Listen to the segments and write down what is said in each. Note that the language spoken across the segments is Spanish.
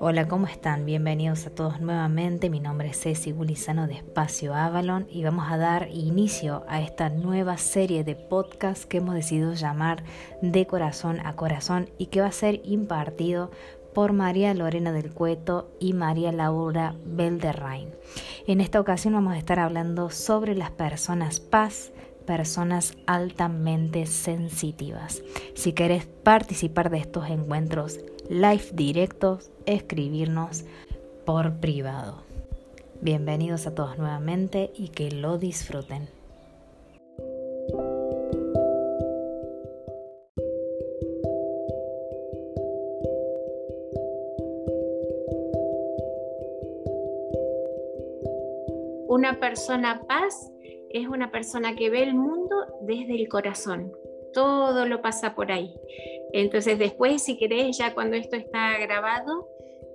Hola, ¿cómo están? Bienvenidos a todos nuevamente. Mi nombre es Ceci Gulizano de Espacio Avalon y vamos a dar inicio a esta nueva serie de podcast que hemos decidido llamar De Corazón a Corazón y que va a ser impartido por María Lorena del Cueto y María Laura Belderrain. En esta ocasión vamos a estar hablando sobre las personas paz, personas altamente sensitivas. Si querés participar de estos encuentros live directos, escribirnos por privado. Bienvenidos a todos nuevamente y que lo disfruten. Una persona paz es una persona que ve el mundo desde el corazón. Todo lo pasa por ahí. Entonces después, si querés, ya cuando esto está grabado,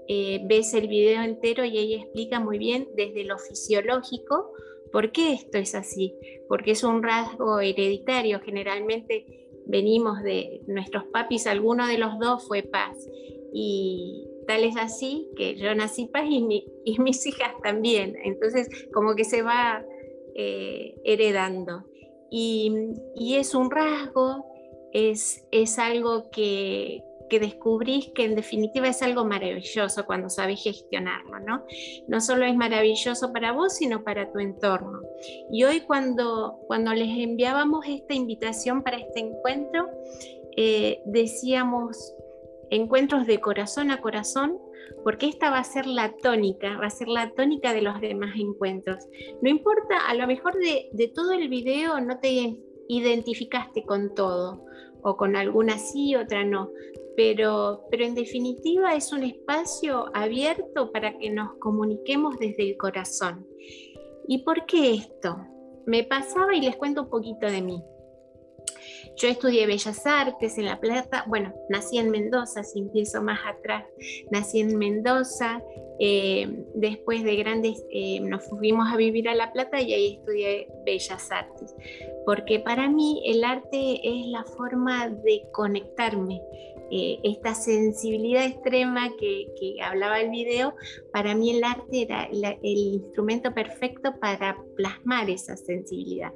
eh, ves el video entero y ella explica muy bien desde lo fisiológico por qué esto es así, porque es un rasgo hereditario. Generalmente venimos de nuestros papis, alguno de los dos fue paz. Y tal es así que yo nací paz y, mis hijas también. Entonces, como que se va eh, heredando. Y, y es un rasgo es, es algo que, que descubrís que en definitiva es algo maravilloso cuando sabes gestionarlo, ¿no? No solo es maravilloso para vos, sino para tu entorno. Y hoy cuando, cuando les enviábamos esta invitación para este encuentro, eh, decíamos encuentros de corazón a corazón, porque esta va a ser la tónica, va a ser la tónica de los demás encuentros. No importa, a lo mejor de, de todo el video no te identificaste con todo, o con alguna sí, otra no. Pero, pero en definitiva es un espacio abierto para que nos comuniquemos desde el corazón. ¿Y por qué esto? Me pasaba y les cuento un poquito de mí. Yo estudié Bellas Artes en La Plata, bueno, nací en Mendoza, si empiezo más atrás, nací en Mendoza, eh, después de grandes eh, nos fuimos a vivir a La Plata y ahí estudié Bellas Artes, porque para mí el arte es la forma de conectarme. Eh, esta sensibilidad extrema que, hablaba el video, para mí el arte era el instrumento perfecto para plasmar esa sensibilidad.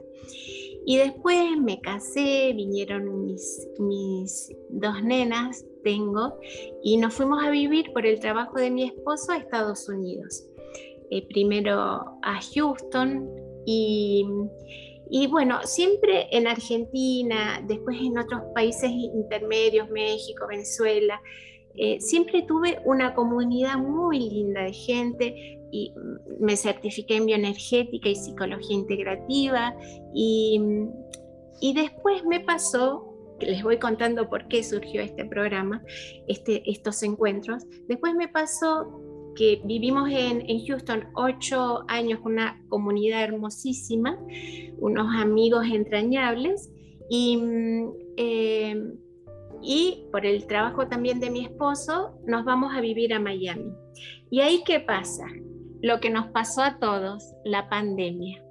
Y después me casé, vinieron mis, mis dos nenas, tengo, y nos fuimos a vivir por el trabajo de mi esposo a Estados Unidos. Eh, primero a Houston y, y bueno, siempre en Argentina, después en otros países intermedios, México, Venezuela, eh, siempre tuve una comunidad muy linda de gente y me certifiqué en bioenergética y psicología integrativa y, y después me pasó les voy contando por qué surgió este programa, este, estos encuentros. Después me pasó que vivimos en, en, Houston ocho años una comunidad hermosísima, unos amigos entrañables y eh, y por el trabajo también de mi esposo nos vamos a vivir a Miami. ¿Y ahí qué pasa? Lo que nos pasó a todos, la pandemia.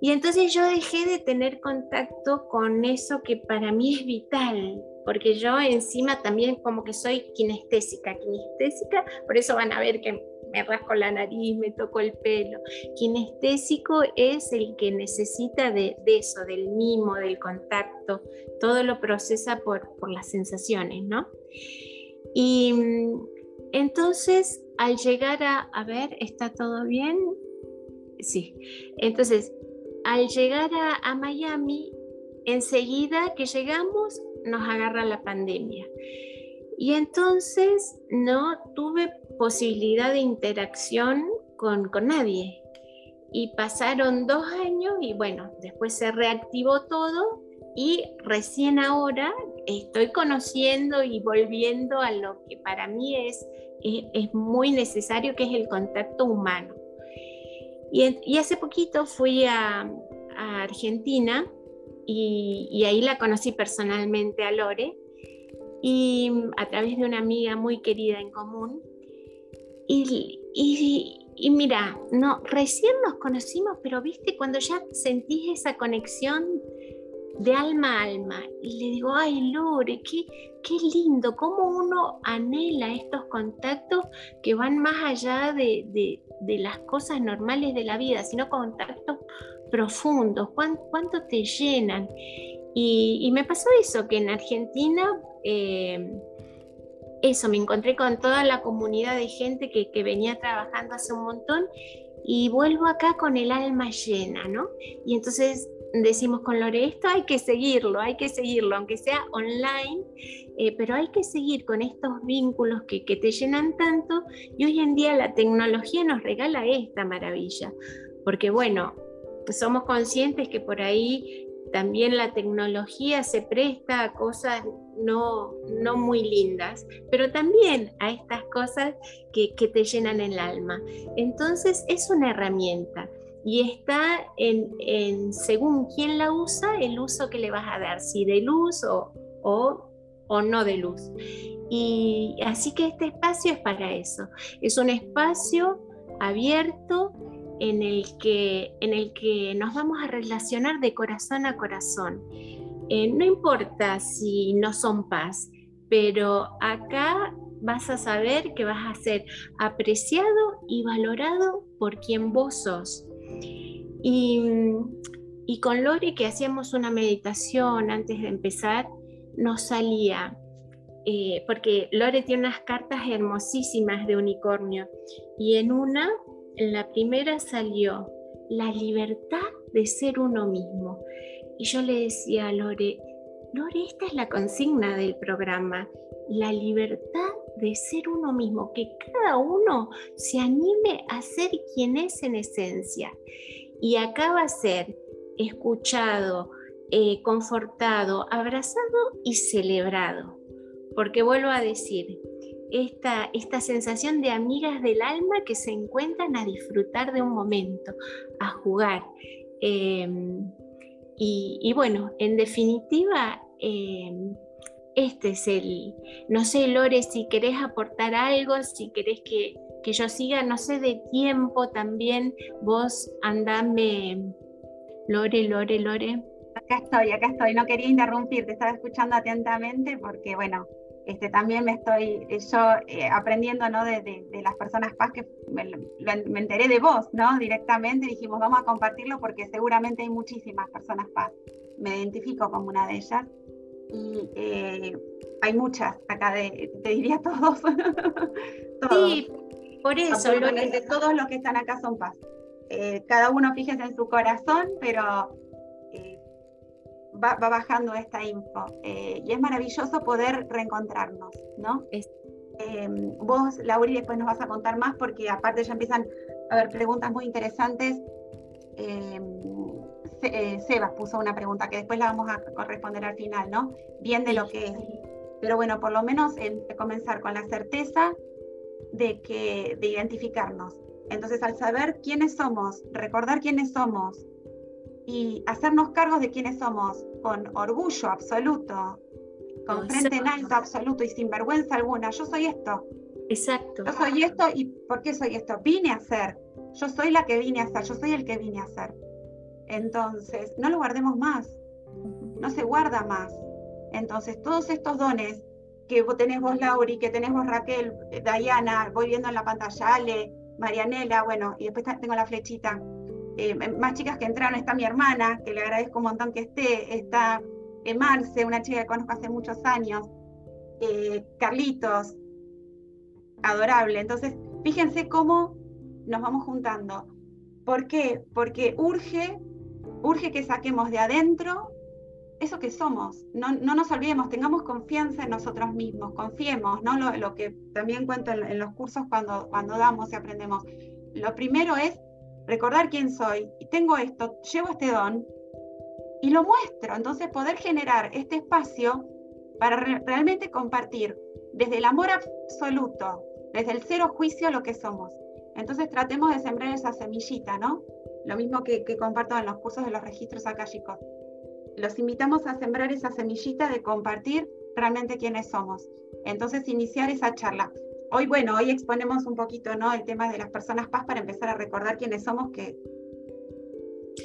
Y entonces yo dejé de tener contacto con eso que para mí es vital, porque yo encima también como que soy kinestésica, kinestésica, por eso van a ver que me rasco la nariz, me toco el pelo. Kinestésico es el que necesita de, eso, del mimo, del contacto, todo lo procesa por, las sensaciones, ¿no? Y mm, entonces, al llegar a, a ver, ¿está todo bien? Sí. Entonces, al llegar a, a Miami, enseguida que llegamos, nos agarra la pandemia. Y entonces no tuve posibilidad de interacción con, nadie. Y pasaron dos años y bueno, después se reactivó todo y recién ahora estoy conociendo y volviendo a lo que para mí es, es, muy necesario, que es el contacto humano. Y, hace poquito fui a, Argentina y, ahí la conocí personalmente a Lore y a través de una amiga muy querida en común y, mira, no, recién nos conocimos, pero viste, cuando ya sentís esa conexión, de alma a alma. Y le digo, ay Lore, qué, qué lindo, cómo uno anhela estos contactos que van más allá de, de, las cosas normales de la vida, sino contactos profundos, cuánto, te llenan. Y, me pasó eso, que en Argentina... Eh, eso, me encontré con toda la comunidad de gente que, que, venía trabajando hace un montón y vuelvo acá con el alma llena, ¿no? Y entonces decimos con Lore, esto hay que seguirlo, hay que seguirlo, aunque sea online, eh, pero hay que seguir con estos vínculos que, que te llenan tanto y hoy en día la tecnología nos regala esta maravilla, porque bueno, somos conscientes que por ahí también la tecnología se presta a cosas no, no muy lindas, pero también a estas cosas que, que te llenan el alma. Entonces es una herramienta y está en, según quién la usa, el uso que le vas a dar, si de luz o, o, no de luz. Y así que este espacio es para eso, es un espacio abierto en el que, en el que nos vamos a relacionar de corazón a corazón. Eh, no importa si no son paz, pero acá vas a saber que vas a ser apreciado y valorado por quien vos sos. Y, con Lore, que hacíamos una meditación antes de empezar, nos salía, eh, porque Lore tiene unas cartas hermosísimas de unicornio, y en una, en la primera salió la libertad de ser uno mismo. Y yo le decía a Lore, Lore, esta es la consigna del programa, la libertad de ser uno mismo, que cada uno se anime a ser quien es en esencia. Y acá va a ser escuchado, eh, confortado, abrazado y celebrado. Porque vuelvo a decir, esta, esta sensación de amigas del alma que se encuentran a disfrutar de un momento, a jugar. Em, y, bueno, en definitiva, em, este es el, no sé, Lore, si querés aportar algo, si querés que, que yo siga, no sé, de tiempo también, vos andame, Lore, Lore, Lore. Acá estoy, acá estoy, no quería interrumpir, te estaba escuchando atentamente porque, bueno, este, también me estoy eh, yo eh, aprendiendo ¿no? de, de, las personas paz que me, me, enteré de vos, ¿no? Directamente dijimos, vamos a compartirlo porque seguramente hay muchísimas personas paz. Me identifico como una de ellas y eh, hay muchas acá, de, te diría todos. Sí, por eso. de todos los que están acá son paz. Eh, cada uno fíjese en su corazón, pero eh, va, bajando esta info. y es maravilloso poder reencontrarnos, ¿no? vos, Lauri, después nos vas a contar más porque aparte ya empiezan a haber preguntas muy interesantes. Eh, Sebas puso una pregunta que después la vamos a corresponder al final, ¿no? Bien de lo que es. Pero bueno, por lo menos comenzar con la certeza de, que, de identificarnos. Entonces, al saber quiénes somos, recordar quiénes somos y hacernos cargos de quiénes somos con orgullo absoluto, con frente en alto absoluto y sin vergüenza alguna, yo soy esto. Exacto. Yo soy esto y ¿por qué soy esto? Vine a ser. Yo soy la que vine a ser, yo soy el que vine a ser. Entonces, no lo guardemos más, no se guarda más. Entonces, todos estos dones que tenés vos, Lauri, que tenés vos, Raquel, eh, Diana, voy viendo en la pantalla, Ale, Marianela, bueno, y después tengo la flechita. Eh, más chicas que entraron, está mi hermana, que le agradezco un montón que esté, está eh, Marce, una chica que conozco hace muchos años, Carlitos, adorable. Entonces, fíjense cómo nos vamos juntando. ¿Por qué? Porque urge urge que saquemos de adentro eso que somos. No, nos olvidemos, tengamos confianza en nosotros mismos, confiemos, ¿no? Lo, que también cuento en, los cursos cuando, cuando damos y aprendemos. Lo primero es recordar quién soy, y tengo esto, llevo este don y lo muestro. Entonces poder generar este espacio para realmente compartir desde el amor absoluto, desde el cero juicio lo que somos. Entonces tratemos de sembrar esa semillita, ¿no? Lo mismo que, comparto en los cursos de los registros chicos. Los invitamos a sembrar esa semillita de compartir realmente quiénes somos. Entonces, iniciar esa charla. Hoy, bueno, hoy exponemos un poquito ¿no? el tema de las personas paz para empezar a recordar quiénes somos, que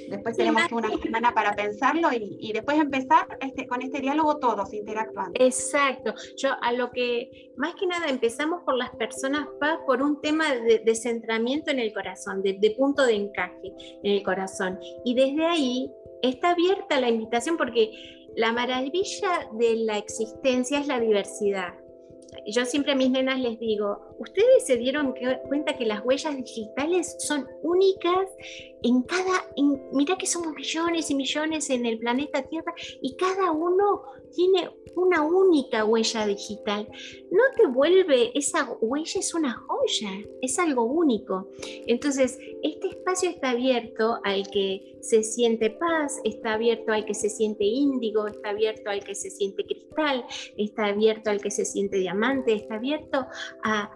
Después tenemos una semana para pensarlo y, después empezar este, con este diálogo todos interactuando. Exacto. Yo a lo que, más que nada, empezamos por las personas por un tema de, centramiento en el corazón, de, de punto de encaje en el corazón. Y desde ahí está abierta la invitación porque la maravilla de la existencia es la diversidad yo siempre a mis nenas les digo, ustedes se dieron cuenta que las huellas digitales son únicas en cada, mira que somos millones y millones en el planeta Tierra y cada uno tiene una única huella digital. No te vuelve, esa huella es una joya, es algo único. Entonces, este espacio está abierto al que se siente paz, está abierto al que se siente índigo, está abierto al que se siente cristal, está abierto al que se siente diamante, está abierto a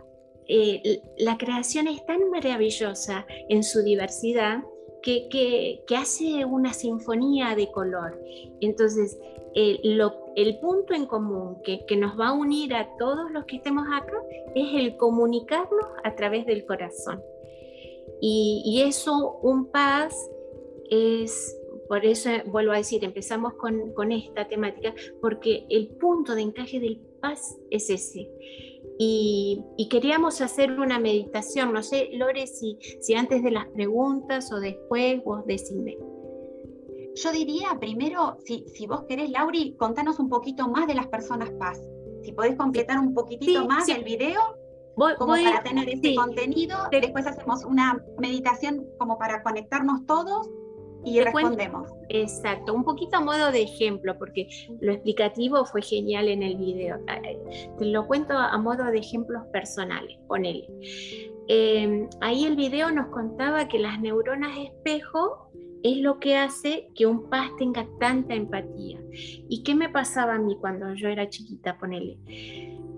eh, la creación es tan maravillosa en su diversidad que, hace una sinfonía de color. Entonces, el punto en común que, nos va a unir a todos los que estemos acá es el comunicarnos a través del corazón. Y, eso, un paz, es, por eso vuelvo a decir, empezamos con, con esta temática, porque el punto de encaje del paz es ese. Y, queríamos hacer una meditación. No sé, Lore, si, si antes de las preguntas o después vos decime. Yo diría primero, si, si vos querés, Lauri, contanos un poquito más de las personas paz. Si podés completar un poquitito más el video, como para tener ese contenido. Después hacemos una meditación como para conectarnos todos y respondemos. exacto, un poquito a modo de ejemplo, porque lo explicativo fue genial en el video. Te lo cuento a modo de ejemplos personales, ponele. Eh, ahí el video nos contaba que las neuronas espejo es lo que hace que un paz tenga tanta empatía. ¿Y qué me pasaba a mí cuando yo era chiquita, ponele?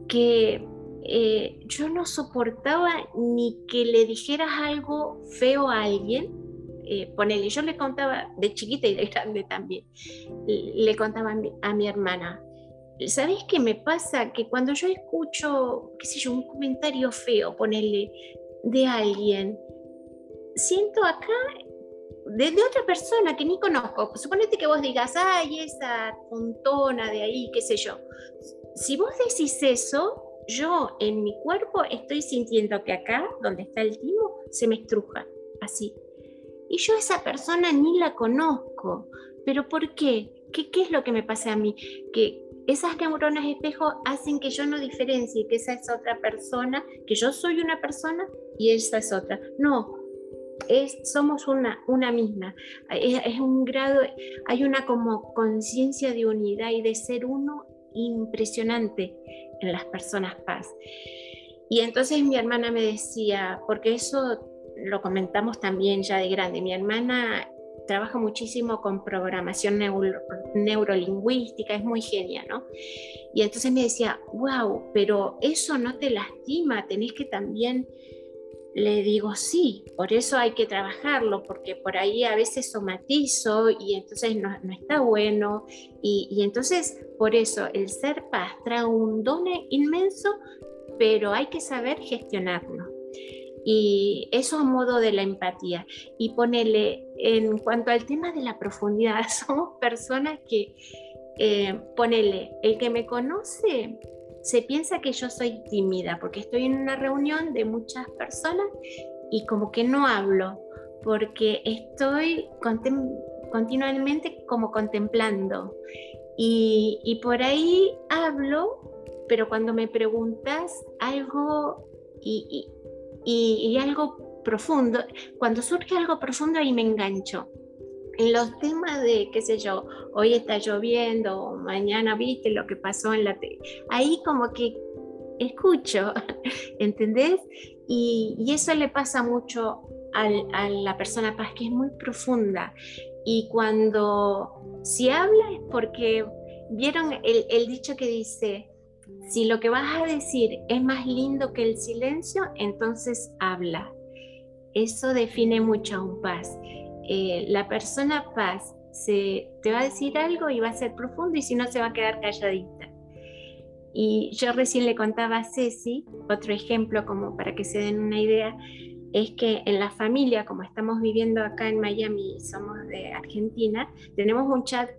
Que eh, yo no soportaba ni que le dijeras algo feo a alguien eh, ponele, yo le contaba de chiquita y de grande también, le contaba a mi, hermana, ¿sabes qué me pasa? Que cuando yo escucho, qué sé yo, un comentario feo, ponele, de alguien, siento acá de, otra persona que ni conozco. Suponete que vos digas, ay, esa tontona de ahí, qué sé yo. Si vos decís eso, yo en mi cuerpo estoy sintiendo que acá, donde está el timo, se me estruja, así y yo esa persona ni la conozco. ¿Pero por qué? ¿Qué, qué es lo que me pasa a mí? Que esas neuronas espejo hacen que yo no diferencie que esa es otra persona, que yo soy una persona y esa es otra. No, es, somos una, una misma. Es, es un grado, hay una como conciencia de unidad y de ser uno impresionante en las personas paz. Y entonces mi hermana me decía, porque eso lo comentamos también ya de grande, mi hermana trabaja muchísimo con programación neurolingüística, es muy genial, ¿no? Y entonces me decía, wow, pero eso no te lastima, tenés que también, le digo, sí, por eso hay que trabajarlo, porque por ahí a veces somatizo y entonces no, está bueno. Y, y, entonces, por eso, el ser paz trae un don inmenso, pero hay que saber gestionarlo. Y eso a modo de la empatía. Y ponele, en cuanto al tema de la profundidad, somos personas que, eh, ponele, el que me conoce se piensa que yo soy tímida porque estoy en una reunión de muchas personas y como que no hablo porque estoy continuamente como contemplando. Y, y por ahí hablo, pero cuando me preguntas algo y, y, algo profundo, cuando surge algo profundo ahí me engancho. En los temas de, qué sé yo, hoy está lloviendo, mañana viste lo que pasó en la tele, ahí como que escucho, ¿entendés? Y, y, eso le pasa mucho a la persona paz, que es muy profunda. Y cuando si habla es porque, ¿vieron el, el dicho que dice, si lo que vas a decir es más lindo que el silencio, entonces habla. Eso define mucho a un paz. Eh, la persona paz se, te va a decir algo y va a ser profundo y si no se va a quedar calladita. Y yo recién le contaba a Ceci, otro ejemplo como para que se den una idea, es que en la familia, como estamos viviendo acá en Miami, somos de Argentina, tenemos un chat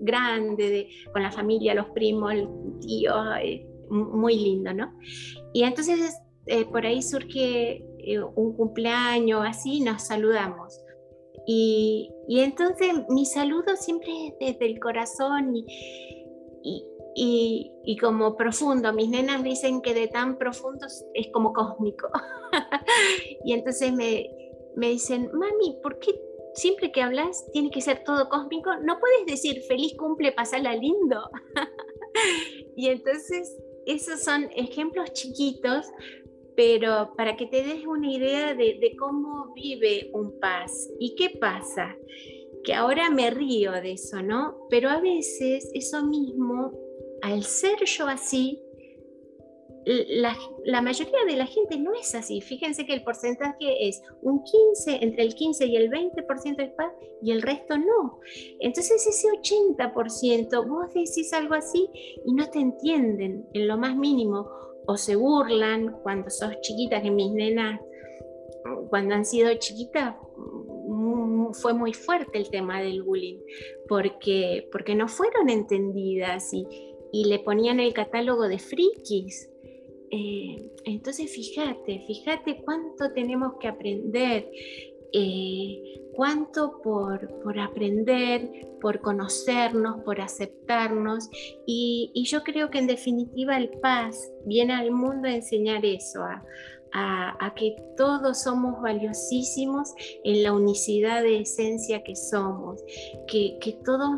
grande con la familia, los primos, el tío, eh, muy lindo, ¿no? Y entonces eh, por ahí surge eh, un cumpleaños, así, nos saludamos. Y, y, entonces mi saludo siempre es desde el corazón y, y, y, como profundo. Mis nenas dicen que de tan profundo es como cósmico. y entonces me, me dicen, mami, ¿por qué siempre que hablas tiene que ser todo cósmico? No puedes decir feliz cumple, pasala lindo. y entonces esos son ejemplos chiquitos, pero para que te des una idea de, de cómo vive un paz y qué pasa que ahora me río de eso, ¿no? Pero a veces eso mismo al ser yo así, la, mayoría de la gente no es así. Fíjense que el porcentaje es un 15, entre el 15 y el 20% es paz y el resto no. Entonces ese 80%, vos decís algo así y no te entienden en lo más mínimo o se burlan cuando sos chiquita, que mis nenas, cuando han sido chiquitas, fue muy fuerte el tema del bullying, porque, porque no fueron entendidas y, y le ponían el catálogo de frikis. Eh, entonces, fíjate, fíjate cuánto tenemos que aprender, eh, cuánto por, por, aprender, por conocernos, por aceptarnos. Y, yo creo que en definitiva el paz viene al mundo a enseñar eso, a, a, que todos somos valiosísimos en la unicidad de esencia que somos, que, todos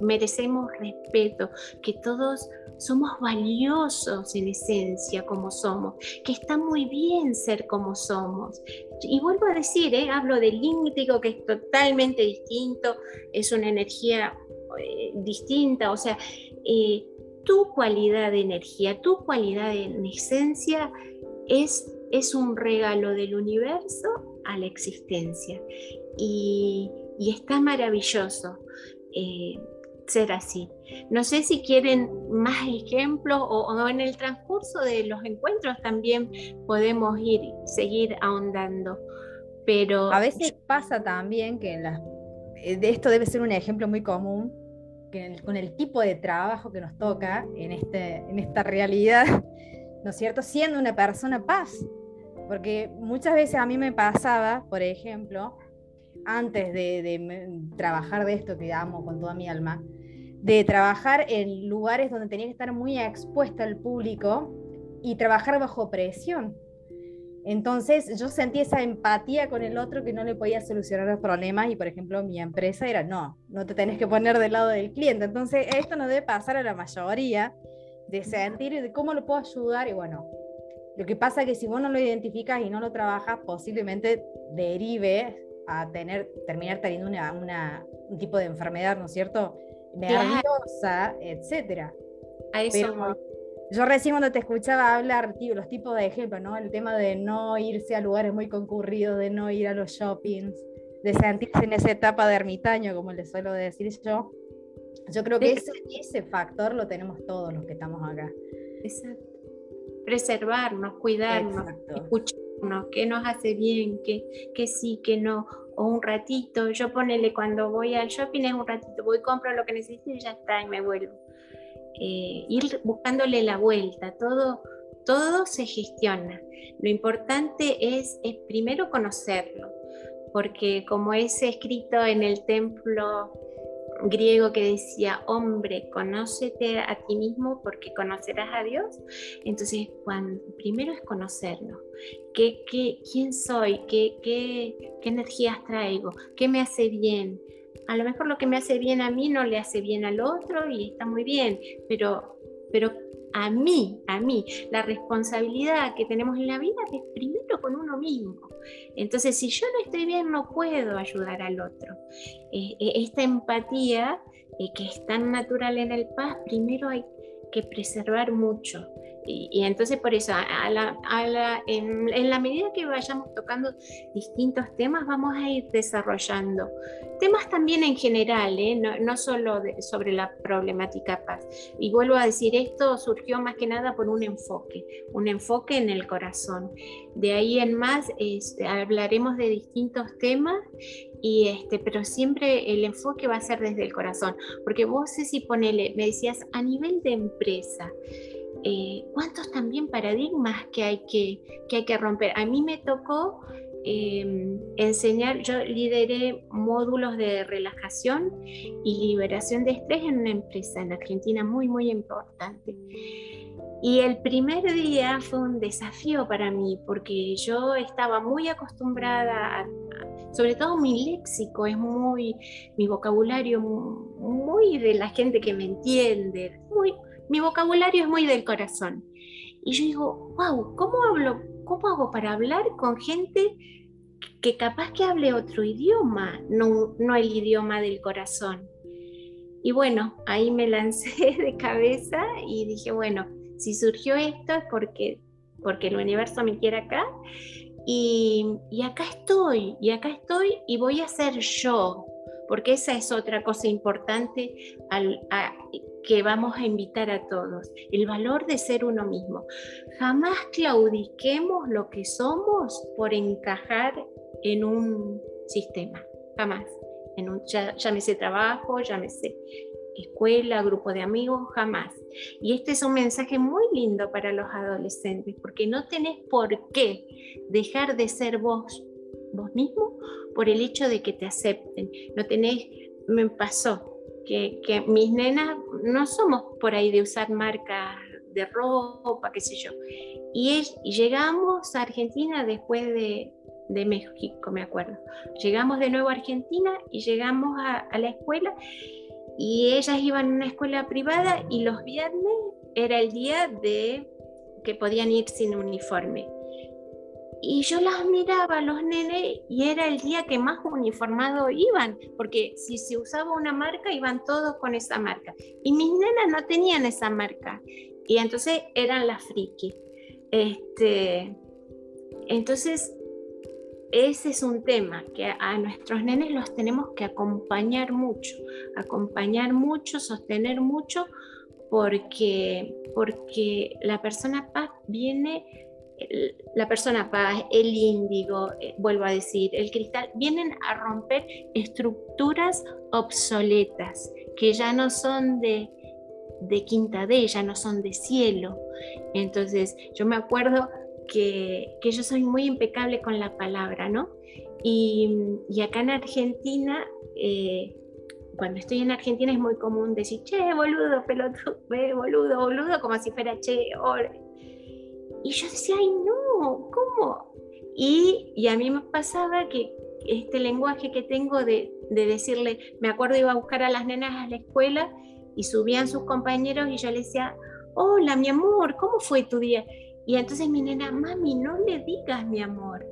merecemos respeto, que todos somos valiosos en esencia como somos, que está muy bien ser como somos. Y vuelvo a decir, ¿eh? hablo del índigo que es totalmente distinto, es una energía eh, distinta, o sea, eh, tu cualidad de energía, tu cualidad en esencia es es un regalo del universo a la existencia. Y, está maravilloso ser así. No sé si quieren más ejemplos o, en el transcurso de los encuentros también podemos ir, seguir ahondando. Pero a veces pasa también que en eh, de esto debe ser un ejemplo muy común, que con el tipo de trabajo que nos toca en, este, en esta realidad, ¿no es cierto? Siendo una persona paz, porque muchas veces a mí me pasaba, por ejemplo, antes de, trabajar de esto que amo con toda mi alma, de trabajar en lugares donde tenía que estar muy expuesta al público y trabajar bajo presión. Entonces yo sentí esa empatía con el otro que no le podía solucionar los problemas y por ejemplo mi empresa era no, no te tenés que poner del lado del cliente. Entonces esto no debe pasar a la mayoría de sentir de cómo lo puedo ayudar y bueno, lo que pasa es que si vos no lo identificas y no lo trabajas, posiblemente derive a tener, terminar teniendo una, un tipo de enfermedad, ¿no es cierto? Nerviosa, etcétera. A eso yo recién cuando te escuchaba hablar, tío, los tipos de ejemplos, ¿no? El tema de no irse a lugares muy concurridos, de no ir a los shoppings, de sentirse en esa etapa de ermitaño, como le suelo decir yo. Yo creo que ese, ese factor lo tenemos todos los que estamos acá. Exacto preservarnos, cuidarnos, escucharnos, qué nos hace bien, qué, qué sí, qué no, o un ratito, yo ponele cuando voy al shopping es un ratito, voy, compro lo que necesito y ya está, y me vuelvo. Eh, ir buscándole la vuelta, todo, todo se gestiona. Lo importante es, es primero conocerlo, porque como es escrito en el templo griego que decía, hombre, conócete a ti mismo porque conocerás a Dios. Entonces, cuando, primero es conocerlo. ¿Qué, qué, quién soy? ¿Qué, qué, qué energías traigo? ¿Qué me hace bien? A lo mejor lo que me hace bien a mí no le hace bien al otro y está muy bien, pero, pero a mí, a mí, la responsabilidad que tenemos en la vida es primero con uno mismo. Entonces, si yo no estoy bien, no puedo ayudar al otro. Eh, eh, esta empatía eh, que es tan natural en el paz, primero hay que preservar mucho. Y, entonces por eso, a la, en, la medida que vayamos tocando distintos temas, vamos a ir desarrollando temas también en general, ¿eh? no, solo sobre la problemática paz. Y vuelvo a decir, esto surgió más que nada por un enfoque, un enfoque en el corazón. De ahí en más este, hablaremos de distintos temas y este, pero siempre el enfoque va a ser desde el corazón, porque vos si ponele, me decías a nivel de empresa, eh, cuántos también paradigmas que hay que, que hay que romper. A mí me tocó em, enseñar, yo lideré módulos de relajación y liberación de estrés en una empresa en Argentina muy, muy importante. Y el primer día fue un desafío para mí porque yo estaba muy acostumbrada sobre todo mi léxico es muy, mi vocabulario muy de la gente que me entiende, muy, mi vocabulario es muy del corazón. Y yo digo, wow, ¿cómo hablo? ¿Cómo hago para hablar con gente que capaz que hable otro idioma, no, no el idioma del corazón? Y bueno, ahí me lancé de cabeza y dije, bueno, si surgió esto es porque, porque el universo me quiere acá. Y, y acá estoy, y acá estoy y voy a ser yo, porque esa es otra cosa importante al, que vamos a invitar a todos, el valor de ser uno mismo. Jamás claudiquemos lo que somos por encajar en un sistema, jamás. En un, llámese trabajo, llámese escuela, grupo de amigos, jamás. Y este es un mensaje muy lindo para los adolescentes, porque no tenés por qué dejar de ser vos, vos mismo, por el hecho de que te acepten. No tenés, me pasó, que, mis nenas no somos por ahí de usar marcas de ropa, qué sé yo. Y, llegamos a Argentina después de, México, me acuerdo. Llegamos de nuevo a Argentina y llegamos a, la escuela y ellas iban a una escuela privada y los viernes era el día de que podían ir sin uniforme. Y yo las miraba, los nenes, y era el día que más uniformados iban, porque si se usaba una marca, iban todos con esa marca. Y mis nenas no tenían esa marca, y entonces eran las friki. Este, entonces, ese es un tema que a nuestros nenes los tenemos que acompañar mucho, acompañar mucho, sostener mucho, porque, porque la persona paz viene la persona paz, el índigo, eh, vuelvo a decir, el cristal, vienen a romper estructuras obsoletas que ya no son de, de quinta D, ya no son de cielo. Entonces, yo me acuerdo que, yo soy muy impecable con la palabra, ¿no? Y, acá en Argentina, eh, cuando estoy en Argentina es muy común decir, che, boludo, pelotudo, boludo, boludo, como si fuera che, y yo decía, ay, no, ¿cómo? Y, y a mí me pasaba que este lenguaje que tengo de, de, decirle, me acuerdo iba a buscar a las nenas a la escuela y subían sus compañeros y yo le decía, hola mi amor, ¿cómo fue tu día? Y entonces mi nena, mami, no le digas mi amor.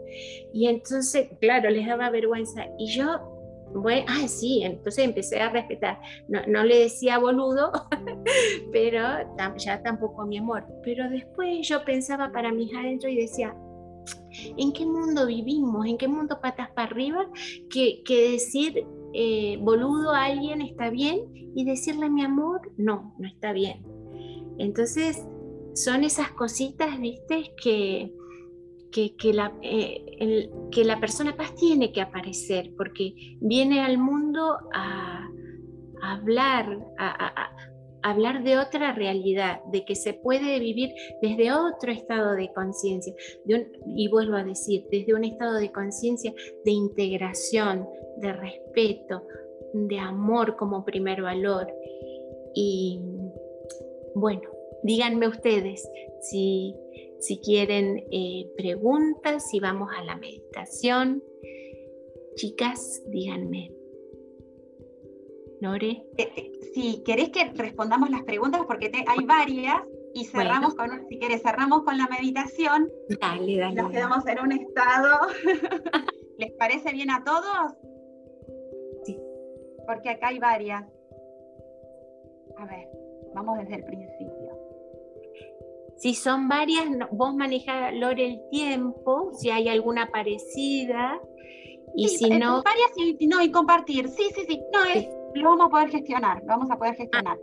Y entonces, claro, les daba vergüenza. Y yo bueno, ah, sí, entonces empecé a respetar. No, le decía boludo, pero ya tampoco mi amor. Pero después yo pensaba para mis adentro y decía, ¿en qué mundo vivimos? ¿En qué mundo patas para arriba? Que, decir eh, boludo a alguien está bien y decirle mi amor, no, no está bien. Entonces, son esas cositas, viste, que, que, la, eh, que la persona paz tiene que aparecer, porque viene al mundo a, hablar, a, hablar de otra realidad, de que se puede vivir desde otro estado de conciencia, y vuelvo a decir, desde un estado de conciencia de integración, de respeto, de amor como primer valor. Y bueno, díganme ustedes si si quieren eh, preguntas, si vamos a la meditación. Chicas, díganme. Lore. Eh, eh, si querés que respondamos las preguntas, porque hay varias, y cerramos con, si quieres, cerramos con la meditación. Dale, dale. Nos quedamos en un estado. ¿Les parece bien a todos? Sí. Porque acá hay varias. A ver, vamos desde el principio. Si son varias, vos manejás, Lore, el tiempo, si hay alguna parecida. Y si eh, no. Varias y, no, y compartir. Sí, sí, sí. No, es, lo vamos a poder gestionar. Lo vamos a poder gestionar.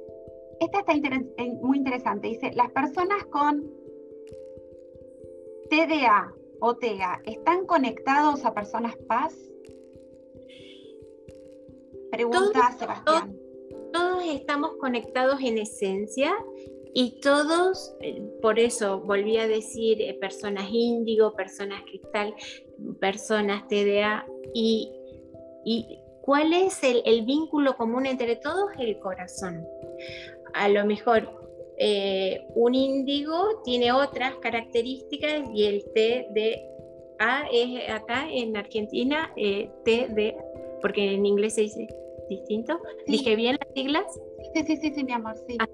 Esta está eh, muy interesante. Dice: las personas con TDA o TEA, ¿están conectados a personas paz? Pregunta Sebastián. Todos, estamos conectados en esencia y todos, eh, por eso volví a decir eh, personas índigo, personas cristal, personas TDA y, y ¿cuál es el, el, vínculo común entre todos? El corazón. A lo mejor eh, un índigo tiene otras características y el TDA es acá en Argentina eh, TD, porque en inglés se dice distinto. ¿Dije bien las siglas? Sí, sí, sí, sí, mi amor, sí. Ah,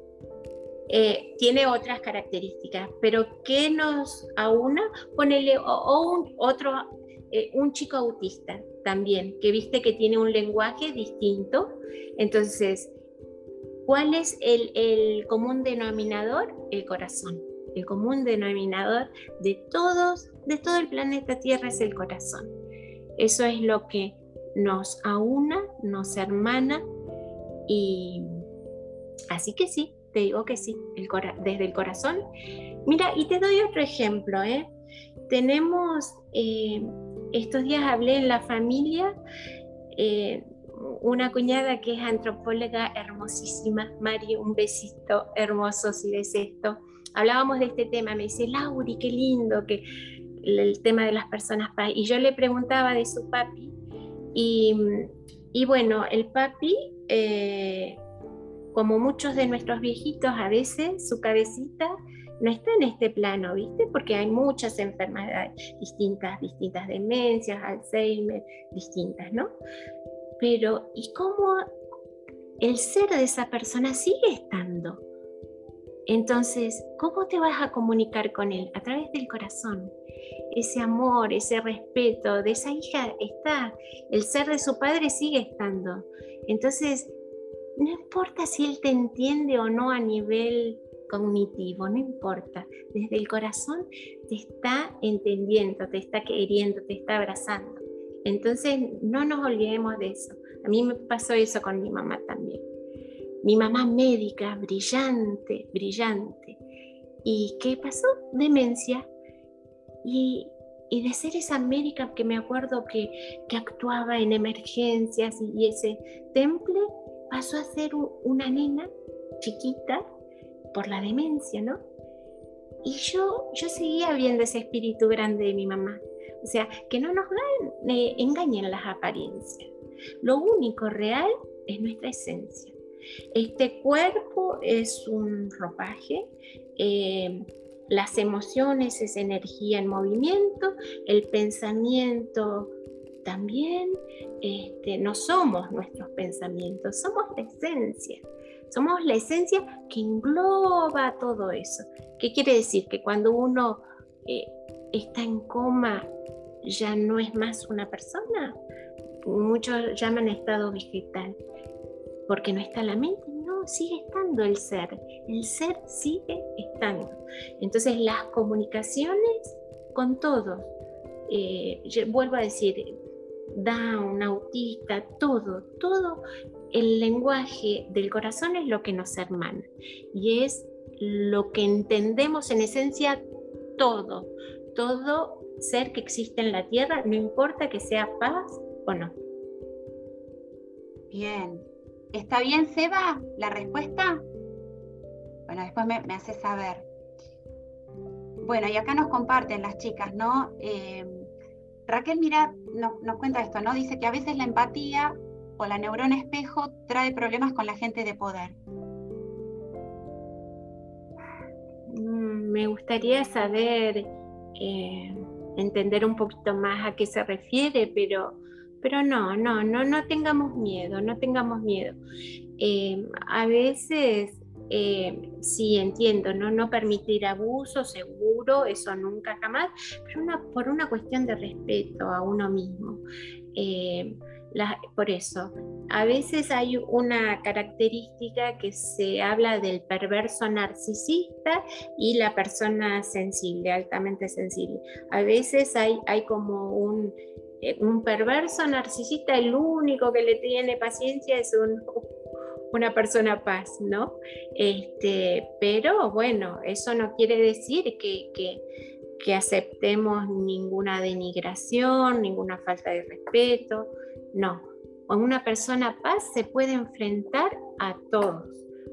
eh, tiene otras características, pero ¿qué nos aúna? Ponele o, un otro, eh, un chico autista también, que viste que tiene un lenguaje distinto. Entonces, ¿Cuál es el, común denominador? El corazón. El común denominador de todos, de todo el planeta Tierra es el corazón. Eso es lo que nos aúna, nos hermana y así que sí, te digo que sí, desde el corazón. Mira, y te doy otro ejemplo, ¿eh? Tenemos, eh, estos días hablé en la familia eh, una cuñada que es antropóloga hermosísima, Mari, un besito hermoso si ves esto. Hablábamos de este tema, me dice, Lauri, qué lindo que el tema de las personas Y yo le preguntaba de su papi, y, y bueno, el papi, eh, como muchos de nuestros viejitos, a veces su cabecita no está en este plano, ¿viste? Porque hay muchas enfermedades distintas, distintas demencias, Alzheimer, distintas, ¿no? pero ¿y cómo el ser de esa persona sigue estando? Entonces, ¿cómo te vas a comunicar con él? A través del corazón. Ese amor, ese respeto de esa hija está, el ser de su padre sigue estando. Entonces, no importa si él te entiende o no a nivel cognitivo, no importa. Desde el corazón te está entendiendo, te está queriendo, te está abrazando. Entonces, no nos olvidemos de eso. A mí me pasó eso con mi mamá también. Mi mamá médica, brillante, brillante. ¿Y qué pasó? Demencia. Y, de ser esa médica que me acuerdo que, actuaba en emergencias y, ese temple, pasó a ser una nena chiquita por la demencia, ¿no? Y yo, yo seguía viendo ese espíritu grande de mi mamá. O sea, que no nos engañen las apariencias. Lo único real es nuestra esencia. Este cuerpo es un ropaje, eh, las emociones es energía en movimiento, el pensamiento también, este, no somos nuestros pensamientos, somos la esencia. Somos la esencia que engloba todo eso. ¿Qué quiere decir? Que cuando uno eh, está en coma ya no es más una persona. Muchos llaman estado vegetal, porque no está la mente, no, sigue estando el ser, el ser sigue estando. Entonces las comunicaciones con todos, eh, vuelvo a decir, Down, autista, todo, todo el lenguaje del corazón es lo que nos hermana y es lo que entendemos en esencia todo, todo ser que existe en la tierra, no importa que sea paz o no. Bien. ¿Está bien, Seba, la respuesta? Bueno, después me, hace saber. Bueno, y acá nos comparten las chicas, ¿no? Eh, Raquel, mira, nos cuenta esto, ¿no? Dice que a veces la empatía o la neurona espejo trae problemas con la gente de poder. Mm, me gustaría saber eh, entender un poquito más a qué se refiere, pero, pero no, no, no, no tengamos miedo, no tengamos miedo. Eh, a veces eh, sí entiendo, ¿no? no permitir abuso, seguro, eso nunca jamás, pero una, por una cuestión de respeto a uno mismo. Eh, por eso, a veces hay una característica que se habla del perverso narcisista y la persona sensible, altamente sensible. A veces hay, hay como un, eh, un perverso narcisista, el único que le tiene paciencia es un, una persona paz, ¿no? Este, pero bueno, eso no quiere decir que, que, que aceptemos ninguna denigración, ninguna falta de respeto, no, una persona paz se puede enfrentar a todos,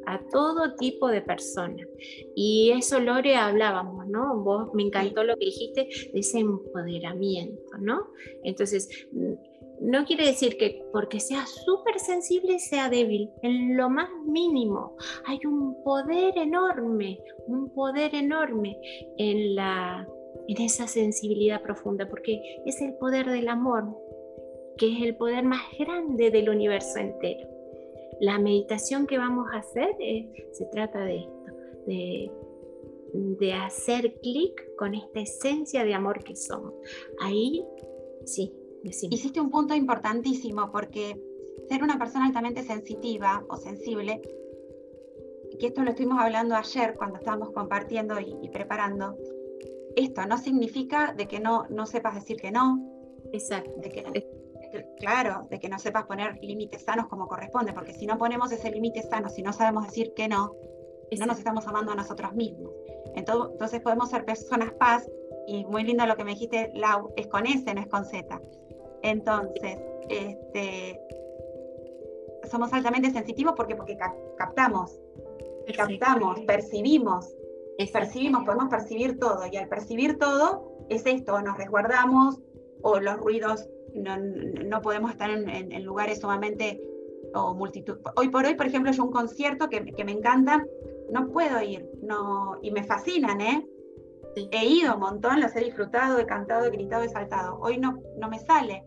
a todo tipo de personas. Y eso, Lore, hablábamos, ¿no? Vos me encantó lo que dijiste de ese empoderamiento, ¿no? Entonces, no quiere decir que porque sea súper sensible sea débil, en lo más mínimo. Hay un poder enorme, un poder enorme en la en esa sensibilidad profunda, porque es el poder del amor, que es el poder más grande del universo entero. La meditación que vamos a hacer se trata de esto, de, de hacer clic con esta esencia de amor que somos. Ahí, sí, decimos. Hiciste un punto importantísimo porque ser una persona altamente sensitiva o sensible, que esto lo estuvimos hablando ayer cuando estábamos compartiendo y, preparando, esto no significa de que no, no sepas decir que no. Exacto. De que, claro, de que no sepas poner límites sanos como corresponde, porque si no ponemos ese límite sano, si no sabemos decir que no, no nos estamos amando a nosotros mismos. Entonces, podemos ser personas paz, y muy lindo lo que me dijiste, Lau, es con S, no es con Z. Entonces, este, somos altamente sensitivos porque, porque captamos, captamos, percibimos, percibimos, podemos percibir todo, y al percibir todo es esto, nos resguardamos o los ruidos no, podemos estar en, lugares sumamente o multitud. Hoy por hoy, por ejemplo, yo un concierto que, me encanta, no puedo ir, no, y me fascinan, ¿eh? He ido un montón, los he disfrutado, he cantado, he gritado, he saltado. Hoy no, no me sale.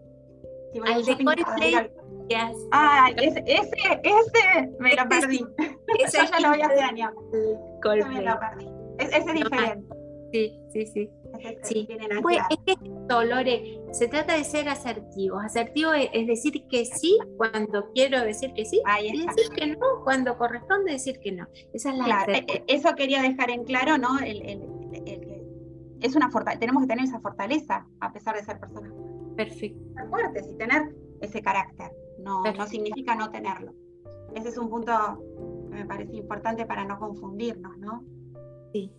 Al de Ah, ese, ese, ese me lo perdí. Ese ya lo voy a. Ese me lo perdí. ese es diferente. Sí, sí, sí. Sí. Pues es que Lore, se trata de ser asertivos. Asertivo es, decir que sí cuando quiero decir que sí y decir que no cuando corresponde decir que no. Esa es la e, e, Eso quería dejar en claro, ¿no? es una tenemos que tener esa fortaleza a pesar de ser personas Perfecto. fuertes y tener ese carácter. No, no significa no tenerlo. Ese es un punto que me parece importante para no confundirnos, ¿no? Sí.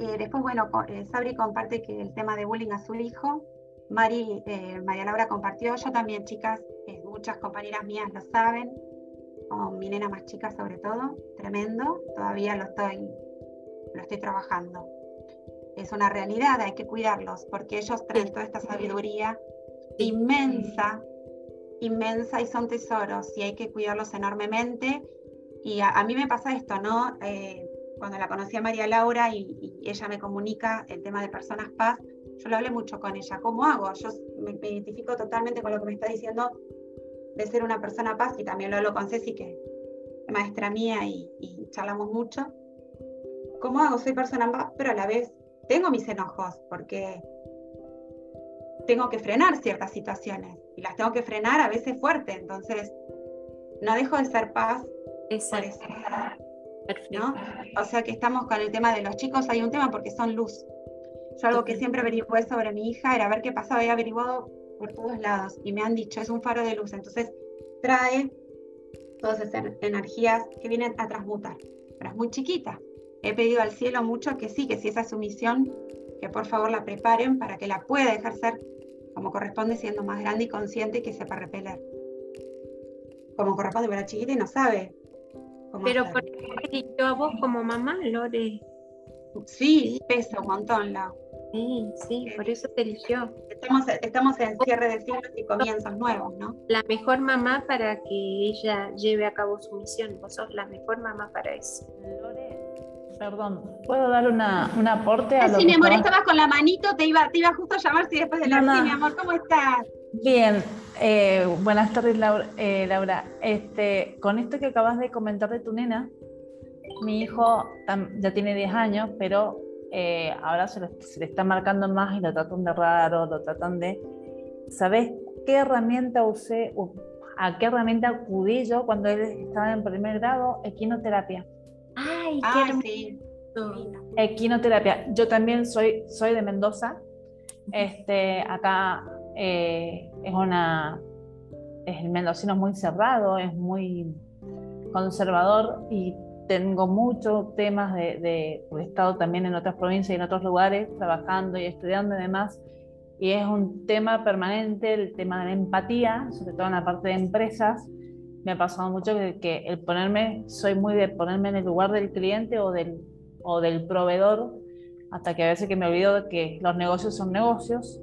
Eh, después, bueno, eh, Sabri comparte que el tema de bullying a su hijo. Mari, eh, María Laura compartió, yo también, chicas, muchas compañeras mías lo saben, con mi nena más chica sobre todo, tremendo, todavía lo estoy, lo estoy trabajando. Es una realidad, hay que cuidarlos, porque ellos traen toda esta sabiduría inmensa, inmensa y son tesoros, y hay que cuidarlos enormemente. Y a, mí me pasa esto, ¿no? cuando la conocí a María Laura y, ella me comunica el tema de personas paz, yo lo hablé mucho con ella. ¿Cómo hago? Yo me, identifico totalmente con lo que me está diciendo de ser una persona paz y también lo hablo con Ceci, que es maestra mía y, charlamos mucho. ¿Cómo hago? Soy persona paz, pero a la vez tengo mis enojos porque tengo que frenar ciertas situaciones y las tengo que frenar a veces fuerte. Entonces, no dejo de ser paz eso. ¿no? O sea que estamos con el tema de los chicos, hay un tema porque son luz. Yo algo que siempre averigué sobre mi hija era ver qué pasaba, he averiguado por todos lados y me han dicho, es un faro de luz, entonces trae todas esas energías que vienen a transmutar, pero es muy chiquita. He pedido al cielo mucho que sí, que si esa es su misión, que por favor la preparen para que la pueda ejercer como corresponde siendo más grande y consciente y que sepa repeler. Como corresponde, pero chiquita y no sabe pero por yo a vos como mamá, Lore. Sí, pesa un montón, la. Sí, sí, por eso te eligió. Estamos, estamos en cierre de siglos y comienzos nuevos, ¿no? La mejor mamá para que ella lleve a cabo su misión. Vos sos la mejor mamá para eso. Lore, perdón, ¿puedo dar una, un aporte a lo Sí, mi amor, estabas con la manito, te iba, te iba justo a llamar si después de la... Sí, mi amor, ¿cómo estás? Bien, eh, buenas tardes eh, Laura. Este, con esto que acabas de comentar de tu nena, mi hijo ya tiene 10 años, pero eh, ahora se, le está marcando más y lo tratan de raro, lo tratan de... ¿Sabes qué herramienta usé? ¿A qué herramienta acudí yo cuando él estaba en primer grado? Equinoterapia. Ay, qué Equinoterapia. Yo también soy, soy de Mendoza. Este, acá eh, es una. El mendocino es muy cerrado, es muy conservador y tengo muchos temas de, de, he estado también en otras provincias y en otros lugares trabajando y estudiando y demás, y es un tema permanente, el tema de la empatía, sobre todo en la parte de empresas. Me ha pasado mucho que, el ponerme, soy muy de ponerme en el lugar del cliente o del, o del proveedor, hasta que a veces que me olvido de que los negocios son negocios.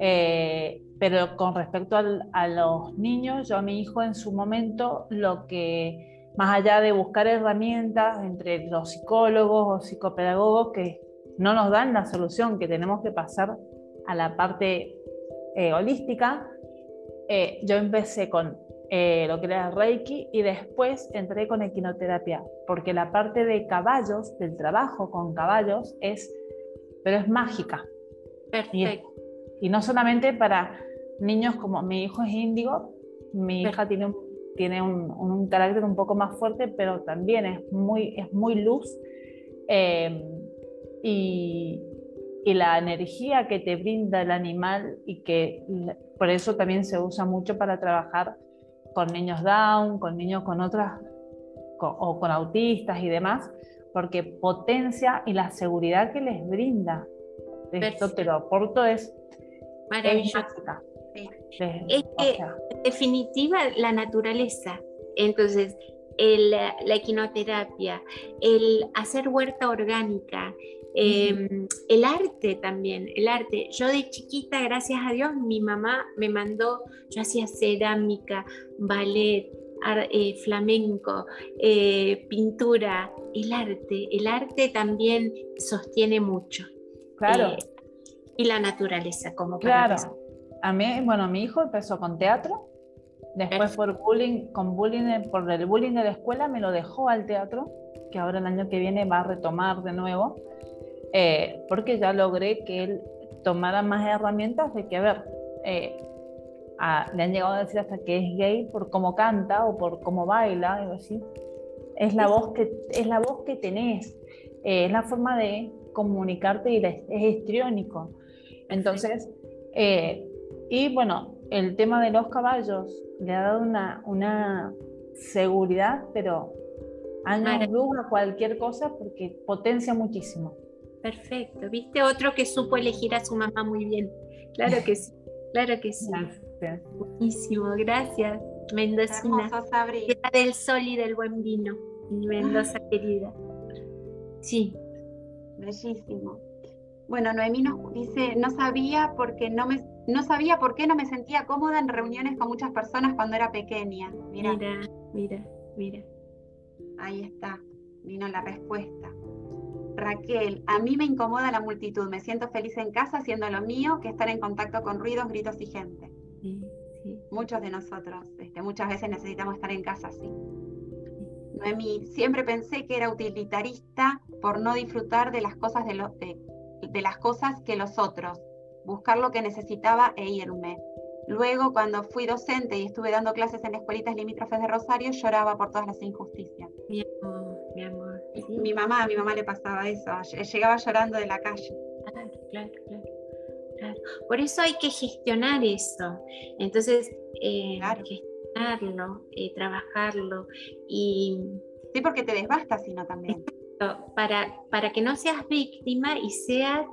Eh, pero con respecto a los niños, yo a mi hijo en su momento, lo que más allá de buscar herramientas entre los psicólogos o psicopedagogos que no nos dan la solución, que tenemos que pasar a la parte eh, holística, eh, yo empecé con eh, lo que era Reiki y después entré con equinoterapia, porque la parte de caballos, del trabajo con caballos, es, pero es mágica. Perfecto. Y, no solamente para niños como mi hijo es índigo, mi hija tiene un tiene un, un, carácter un poco más fuerte, pero también es muy, es muy luz. Eh, y, y, la energía que te brinda el animal y que por eso también se usa mucho para trabajar con niños down, con niños con otras o con autistas y demás, porque potencia y la seguridad que les brinda. Esto te lo aporto es maravilloso. Es que, en definitiva, la naturaleza. Entonces, la equinoterapia, el hacer huerta orgánica, em, el arte también, el arte. Yo de chiquita, gracias a Dios, mi mamá me mandó, yo hacía cerámica, ballet, eh, flamenco, eh, pintura, el arte. El arte también sostiene mucho. Claro. Eh, y la naturaleza, como claro a mí, bueno, mi hijo empezó con teatro, después por bullying, con bullying, por el bullying de la escuela me lo dejó al teatro, que ahora el año que viene va a retomar de nuevo, eh, porque ya logré que él tomara más herramientas de que, a ver, eh, le han llegado a decir hasta que es gay por cómo canta o por cómo baila, algo así. Es la voz que, es la voz que tenés, eh, es la forma de comunicarte y es histriónico. Entonces, y bueno, el tema de los caballos le ha dado una, una seguridad, pero años luz a cualquier cosa porque potencia muchísimo. Perfecto, ¿viste? Otro que supo elegir a su mamá muy bien. Claro que sí, claro que sí. Gracias. Buenísimo, gracias. Mendocina. Tierra del sol y del buen vino. Mendoza querida. Sí. Bellísimo. Bueno, Noemí nos dice, no sabía porque no me no sabía por qué no me sentía cómoda en reuniones con muchas personas cuando era pequeña. Mira, mira, mira. Ahí está, vino la respuesta. Raquel, a mí me incomoda la multitud, me siento feliz en casa haciendo lo mío que estar en contacto con ruidos, gritos y gente. Muchos de nosotros, este, muchas veces necesitamos estar en casa así. Noemí, siempre pensé que era utilitarista por no disfrutar de las cosas de, de las cosas que los otros, buscar lo que necesitaba e irme. Luego, cuando fui docente y estuve dando clases en escuelitas limítrofes de Rosario, lloraba por todas las injusticias. Mi amor, mi amor. Mi mamá, a mi mamá le pasaba eso, llegaba llorando de la calle. Claro, claro, claro. Por eso hay que gestionar eso. Entonces, eh, gestionarlo, eh, trabajarlo y... Sí, porque te desbasta, sino también para, para que no seas víctima y seas,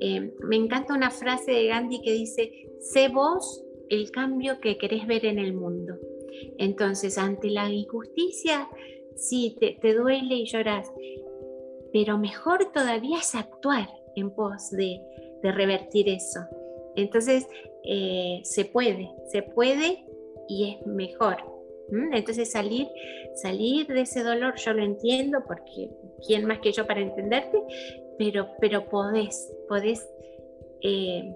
eh, me encanta una frase de Gandhi que dice, sé vos el cambio que querés ver en el mundo. Entonces, ante la injusticia, sí, te, duele y lloras, pero mejor todavía es actuar en pos de, revertir eso. Entonces, eh, se puede, se puede y es mejor. Entonces salir, salir de ese dolor, yo lo entiendo porque quién más que yo para entenderte, pero, pero podés, podés eh,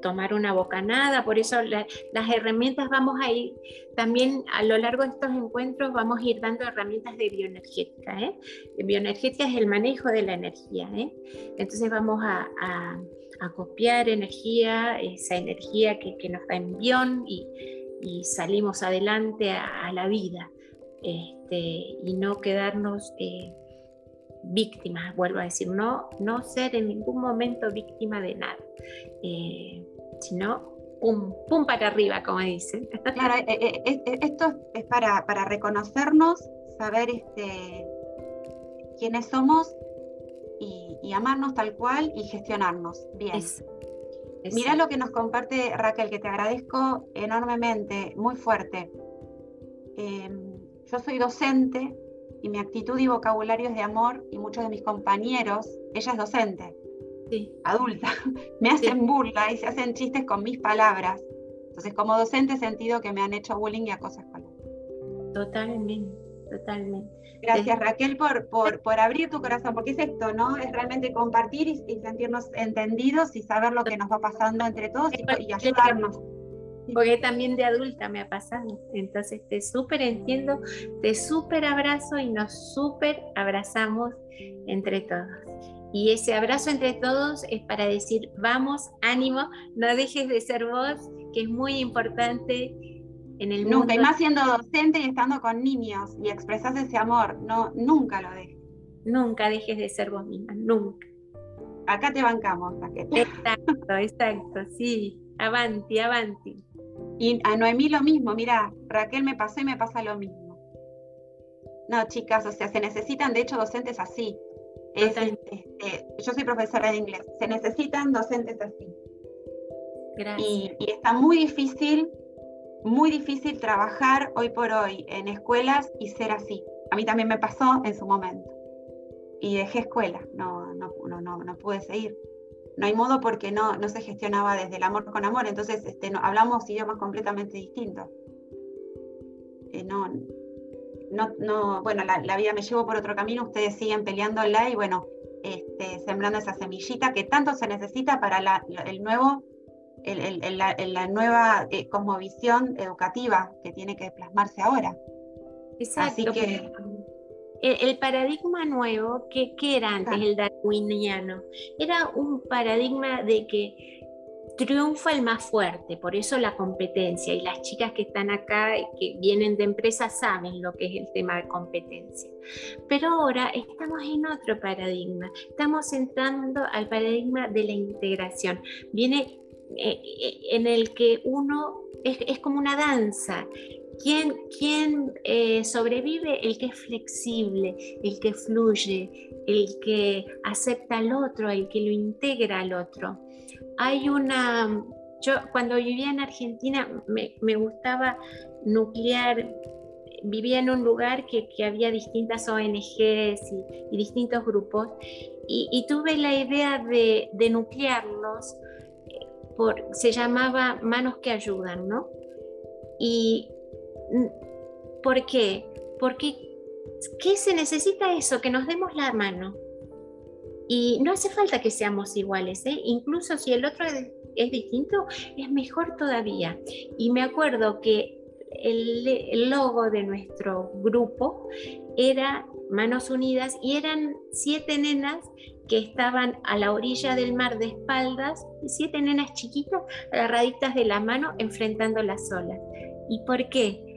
tomar una bocanada, por eso las herramientas vamos a ir, también a lo largo de estos encuentros vamos a ir dando herramientas de bioenergética. ¿eh? Bioenergética es el manejo de la energía, ¿eh? entonces vamos a, copiar energía, esa energía que, que nos da envión y y salimos adelante a, la vida este, y no quedarnos eh, víctimas, vuelvo a decir, no, no ser en ningún momento víctima de nada, eh, sino pum, pum para arriba, como dicen. Claro, esto es para, para reconocernos, saber este, quiénes somos y, amarnos tal cual y gestionarnos bien. Mira lo que nos comparte Raquel, que te agradezco enormemente, muy fuerte. Em, yo soy docente y mi actitud y vocabulario es de amor y muchos de mis compañeros, ella es docente, adulta, me hacen burla y se hacen chistes con mis palabras. Entonces, como docente he sentido que me han hecho bullying y acoso escolar. Totalmente, totalmente. Gracias Raquel por, por, abrir tu corazón, porque es esto, ¿no? Es realmente compartir y, sentirnos entendidos y saber lo que nos va pasando entre todos y, ayudarnos. Porque también de adulta me ha pasado. Entonces te súper entiendo, te súper abrazo y nos súper abrazamos entre todos. Y ese abrazo entre todos es para decir, vamos, ánimo, no dejes de ser vos, que es muy importante nunca, y más siendo docente y estando con niños y expresas ese amor, no, nunca lo dejes. Nunca dejes de ser vos misma, nunca. Acá te bancamos, Raquel. Exacto, exacto, sí. Avanti, avanti. Y a Noemí lo mismo, mira, Raquel me pasó y me pasa lo mismo. No, chicas, o sea, se necesitan de hecho docentes así. Este, yo soy profesora de inglés, se necesitan docentes así. Gracias. y está muy difícil muy difícil trabajar hoy por hoy en escuelas y ser así. A mí también me pasó en su momento. Y dejé escuela, no, no, no, no, pude seguir. No hay modo porque no, no se gestionaba desde el amor con amor, entonces este, no, hablamos idiomas completamente distintos. Eh, no, no, no, bueno, la, vida me llevó por otro camino, ustedes siguen peleándola y bueno, este, sembrando esa semillita que tanto se necesita para el nuevo el, la, nueva eh, cosmovisión educativa que tiene que plasmarse ahora. Exacto. que, el, paradigma nuevo, que, era antes el darwiniano, era un paradigma de que triunfa el más fuerte, por eso la competencia. Y las chicas que están acá, que vienen de empresas, saben lo que es el tema de competencia. Pero ahora estamos en otro paradigma, estamos entrando al paradigma de la integración. Viene eh, eh, en el que uno es, como una danza. ¿Quién, quién eh, sobrevive? El que es flexible, el que fluye, el que acepta al otro, el que lo integra al otro. Hay una, yo cuando vivía en Argentina me, me gustaba nuclear, vivía en un lugar que, que había distintas ONGs y, y distintos grupos y, y, tuve la idea de, de nuclearlos se llamaba Manos que Ayudan, ¿no? ¿Y por qué? Porque ¿qué se necesita eso? Que nos demos la mano. Y no hace falta que seamos iguales, ¿eh? incluso si el otro es, distinto, es mejor todavía. Y me acuerdo que el, logo de nuestro grupo era Manos Unidas y eran siete nenas que estaban a la orilla del mar de espaldas, siete nenas chiquitas agarraditas de la mano enfrentando las olas. ¿Y por qué?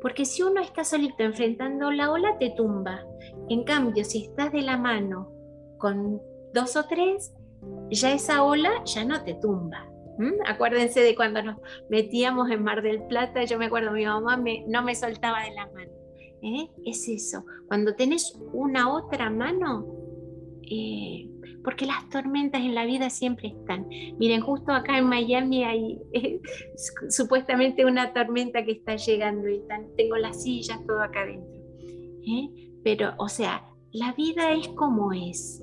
Porque si uno está solito enfrentando la ola, te tumba. En cambio, si estás de la mano con dos o tres, ya esa ola ya no te tumba. Acuérdense de cuando nos metíamos en Mar del Plata, yo me acuerdo, mi mamá no me soltaba de la mano. ¿eh? Es eso, cuando tenés una otra mano, eh, porque las tormentas en la vida siempre están. Miren, justo acá en Miami hay supuestamente una tormenta que está llegando y tengo las sillas todo acá adentro. ¿eh? Pero, o sea, la vida es como es.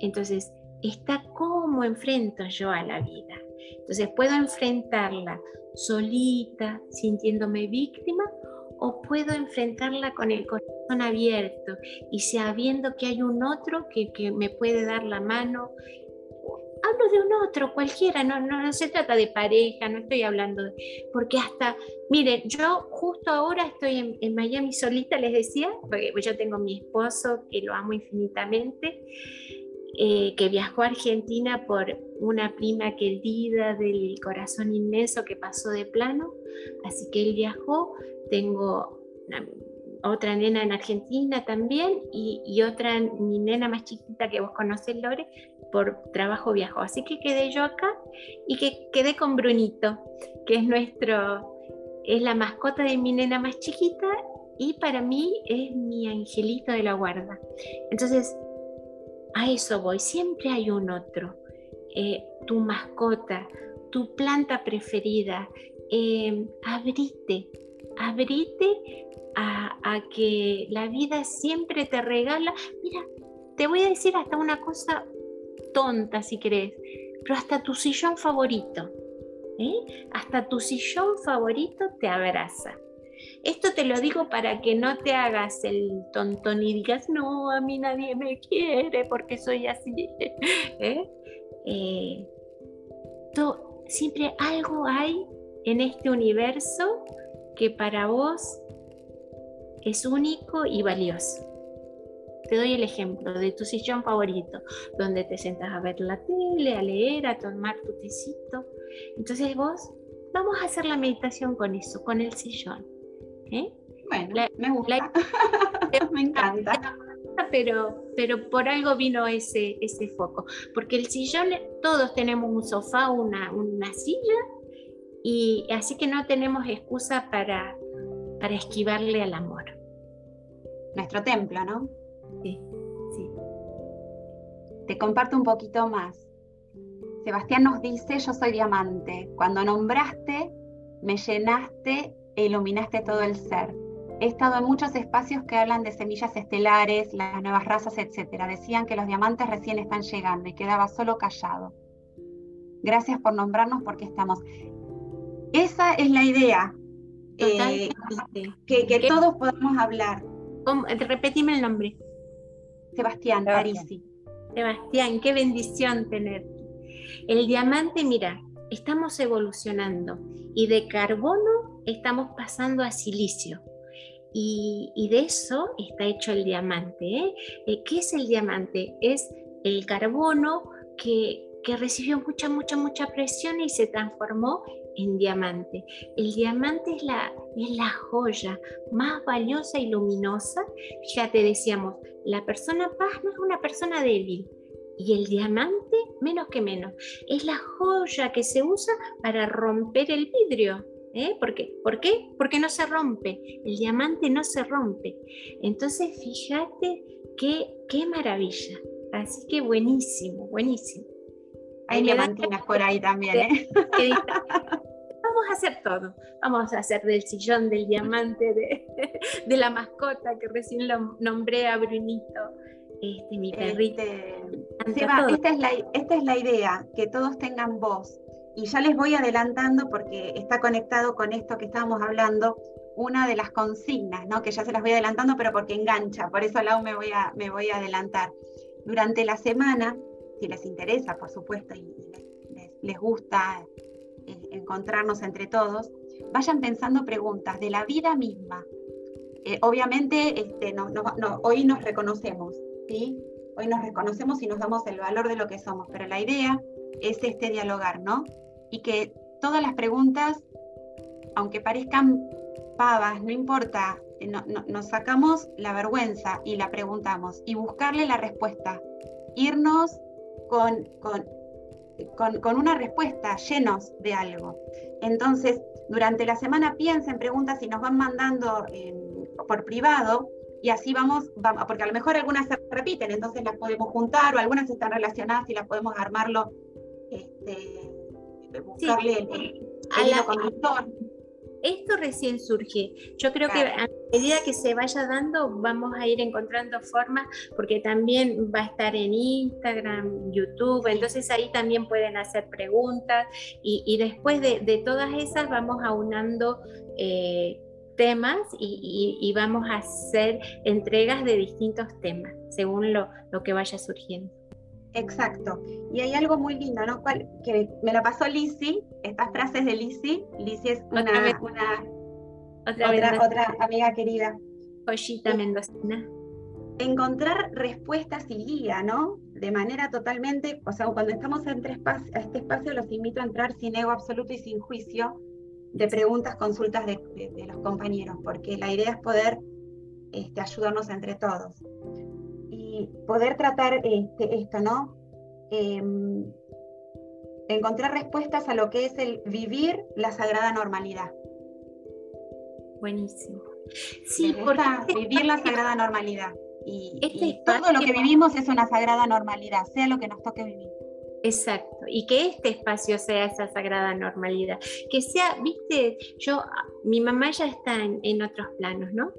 Entonces, está como enfrento yo a la vida. Entonces, puedo enfrentarla solita, sintiéndome víctima, o puedo enfrentarla con el corazón abierto y sabiendo que hay un otro que, me puede dar la mano. Hablo de un otro, cualquiera, no, no, se trata de pareja, no estoy hablando de... Porque hasta, miren, yo justo ahora estoy en, Miami solita, les decía, porque yo tengo mi esposo que lo amo infinitamente, eh, que viajó a Argentina por una prima querida del corazón inmenso que pasó de plano, así que él viajó, tengo otra nena en Argentina también y, otra nena más chiquita que vos conocés, Lore, por trabajo viajó. Así que quedé yo acá y que quedé con Brunito, que es nuestro, es la mascota de mi nena más chiquita y para mí es mi angelito de la guarda. Entonces, a eso voy, siempre hay un otro. Eh, tu mascota, tu planta preferida, eh, abrite, abrite a, a, que la vida siempre te regala. Mira, te voy a decir hasta una cosa tonta si querés, pero hasta tu sillón favorito, ¿eh? hasta tu sillón favorito te abraza. Esto te lo digo para que no te hagas el tontón y digas, no, a mí nadie me quiere porque soy así. ¿Eh? Eh, siempre algo hay en este universo que para vos es único y valioso. Te doy el ejemplo de tu sillón favorito, donde te sentas a ver la tele, a leer, a tomar tu tecito. Entonces vos, vamos a hacer la meditación con eso, con el sillón. ¿eh? Bueno, me gusta, me encanta. Pero, pero por algo vino ese, ese foco, porque el sillón, todos tenemos un sofá, una, una silla, y así que no tenemos excusa para, para esquivarle al amor. Nuestro templo, ¿no? Sí, sí. Te comparto un poquito más. Sebastián nos dice, yo soy diamante. Cuando nombraste, me llenaste e iluminaste todo el ser. He estado en muchos espacios que hablan de semillas estelares, las nuevas razas, etc. Decían que los diamantes recién están llegando y quedaba solo callado. Gracias por nombrarnos porque estamos. Esa es la idea. Eh, que, todos podamos hablar. Repetime el nombre. Sebastián, Parisi. Sebastián, qué bendición tenerte. El diamante, mira, estamos evolucionando y de carbono estamos pasando a silicio. Y, de eso está hecho el diamante. ¿eh? Eh, ¿Qué es el diamante? Es el carbono que, que recibió mucha, mucha, mucha presión y se transformó en diamante. El diamante es la, es la joya más valiosa y luminosa. Fíjate, decíamos, la persona no es una persona débil, y el diamante, menos que menos, es la joya que se usa para romper el vidrio. ¿eh? ¿Por, qué? ¿Por qué? Porque no se rompe. El diamante no se rompe. Entonces, fíjate qué, qué maravilla. Así que buenísimo, buenísimo. Hay diamantinas por ahí también. ¿eh? Vamos a hacer todo. Vamos a hacer del sillón, del diamante, de, de la mascota que recién lo nombré a Brunito este, mi perrito. Este, esta es, la, esta es la idea, que todos tengan voz. Y ya les voy adelantando, porque está conectado con esto que estábamos hablando, una de las consignas, ¿no? que ya se las voy adelantando, pero porque engancha, por eso Lau me voy a, me voy a adelantar. Durante la semana, si les interesa, por supuesto, y, les, gusta eh, encontrarnos entre todos, vayan pensando preguntas de la vida misma. Eh, obviamente, este, no, hoy nos reconocemos, Hoy nos reconocemos y nos damos el valor de lo que somos, pero la idea es este dialogar, ¿no? Y que todas las preguntas, aunque parezcan pavas, no importa, eh, nos sacamos la vergüenza y la preguntamos y buscarle la respuesta, irnos con, con, una respuesta, llenos de algo. Entonces, durante la semana piensen preguntas y nos van mandando por privado y así vamos, vamos, porque a lo mejor algunas se repiten, entonces las podemos juntar o algunas están relacionadas y las podemos armarlo, este, buscarle el, Esto recién surge. Yo creo que a medida que se vaya dando, vamos a ir encontrando formas, porque también va a estar en Instagram, YouTube, entonces ahí también pueden hacer preguntas y, después de, todas esas vamos aunando eh, temas y, vamos a hacer entregas de distintos temas según lo, que vaya surgiendo. Exacto. Y hay algo muy lindo, ¿no? que me lo pasó Lizzie, estas frases de Lizzie. Lizzie es una, otra, otra, amiga querida. Joyita mendocina. Encontrar respuestas y guía, ¿no? de manera totalmente, o sea, cuando estamos espacio, a este espacio los invito a entrar sin ego absoluto y sin juicio de preguntas, consultas de, los compañeros, porque la idea es poder este, ayudarnos entre todos y poder tratar este, esto, ¿no? Em, encontrar respuestas a lo que es el vivir la sagrada normalidad. Buenísimo. Sí, porque vivir la sagrada normalidad. Y, este todo lo que vivimos es una sagrada normalidad, sea lo que nos toque vivir. Exacto, y que este espacio sea esa sagrada normalidad, que sea, viste, yo, mi mamá ya está en, otros planos, ¿no?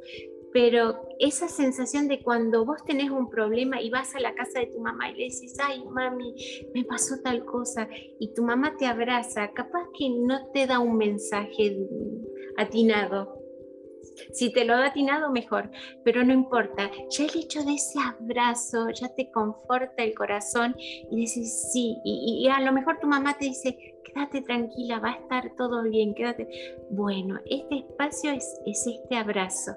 Pero esa sensación de cuando vos tenés un problema y vas a la casa de tu mamá y le decís, ay, mami, me pasó tal cosa, y tu mamá te abraza, capaz que no te da un mensaje atinado, si te lo ha atinado, mejor, pero no importa. Ya el hecho de ese abrazo ya te conforta el corazón y dices sí. Y, a lo mejor tu mamá te dice, quédate tranquila, va a estar todo bien, quédate. Bueno, este espacio es, es este abrazo,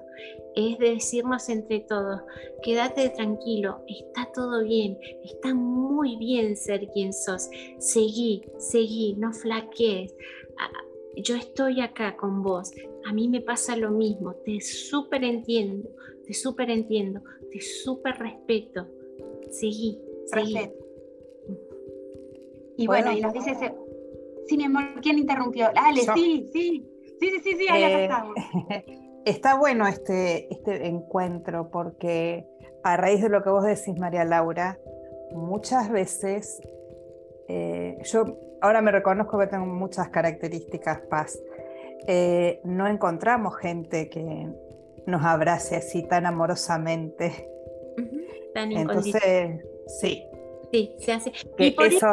es decirnos entre todos, quédate tranquilo, está todo bien, está muy bien ser quien sos. Seguí, seguí, no flaquees yo estoy acá con vos, a mí me pasa lo mismo, te súper entiendo, te súper entiendo, te súper respeto. Seguí, seguí. Y bueno, y nos dice, sí, mi amor, ¿quién interrumpió? Dale, sí, sí, sí, sí, sí, sí, ahí eh, estamos. Está bueno este, este encuentro porque a raíz de lo que vos decís, María Laura, muchas veces eh, yo ahora me reconozco que tengo muchas características paz. Eh, no encontramos gente que nos abrace así tan amorosamente. Entonces, sí. Sí, se hace. Y por, eso...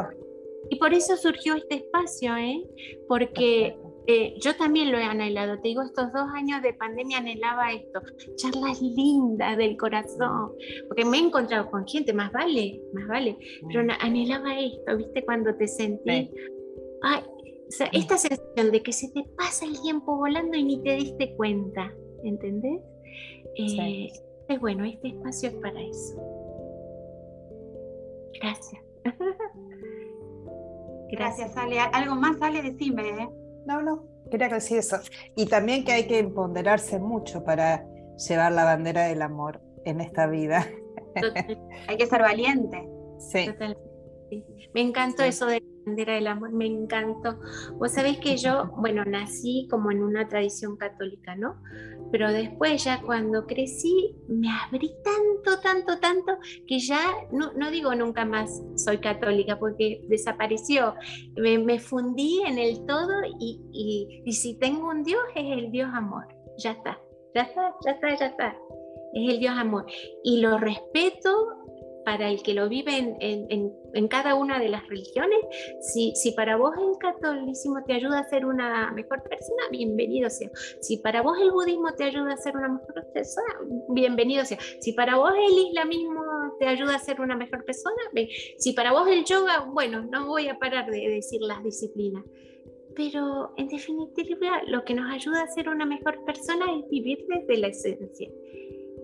y por, eso... surgió este espacio, ¿eh? Porque eh, yo también lo he anhelado. Te digo, estos dos años de pandemia anhelaba esto. Charlas lindas del corazón. Porque me he encontrado con gente, más vale, más vale. Pero mm. anhelaba esto, ¿viste? Cuando te sentí. Ay, esta sensación de que se te pasa el tiempo volando y ni te diste cuenta. ¿Entendés? Eh, es bueno, este espacio es para eso. Gracias. Gracias, Ale. Algo más, Ale, decime, ¿eh? No, no, quería decir eso. Y también que hay que empoderarse mucho para llevar la bandera del amor en esta vida. hay que ser valiente. Sí. Me encantó eso de bandera del amor, me encantó. Vos sabés que yo, bueno, nací como en una tradición católica, ¿no? Pero después ya cuando crecí me abrí tanto, tanto, tanto que ya no, no digo nunca más soy católica porque desapareció. Me, fundí en el todo y, y, y si tengo un Dios es el Dios amor. Ya está, ya está, ya está, ya está. Es el Dios amor. Y lo respeto para el que lo vive en, cada una de las religiones. Si, para vos el catolicismo te ayuda a ser una mejor persona, bienvenido sea. Si para vos el budismo te ayuda a ser una mejor persona, bienvenido sea. Si para vos el islamismo te ayuda a ser una mejor persona, si para vos el yoga, bueno, no voy a parar de decir las disciplinas. Pero en definitiva, lo que nos ayuda a ser una mejor persona es vivir desde la esencia.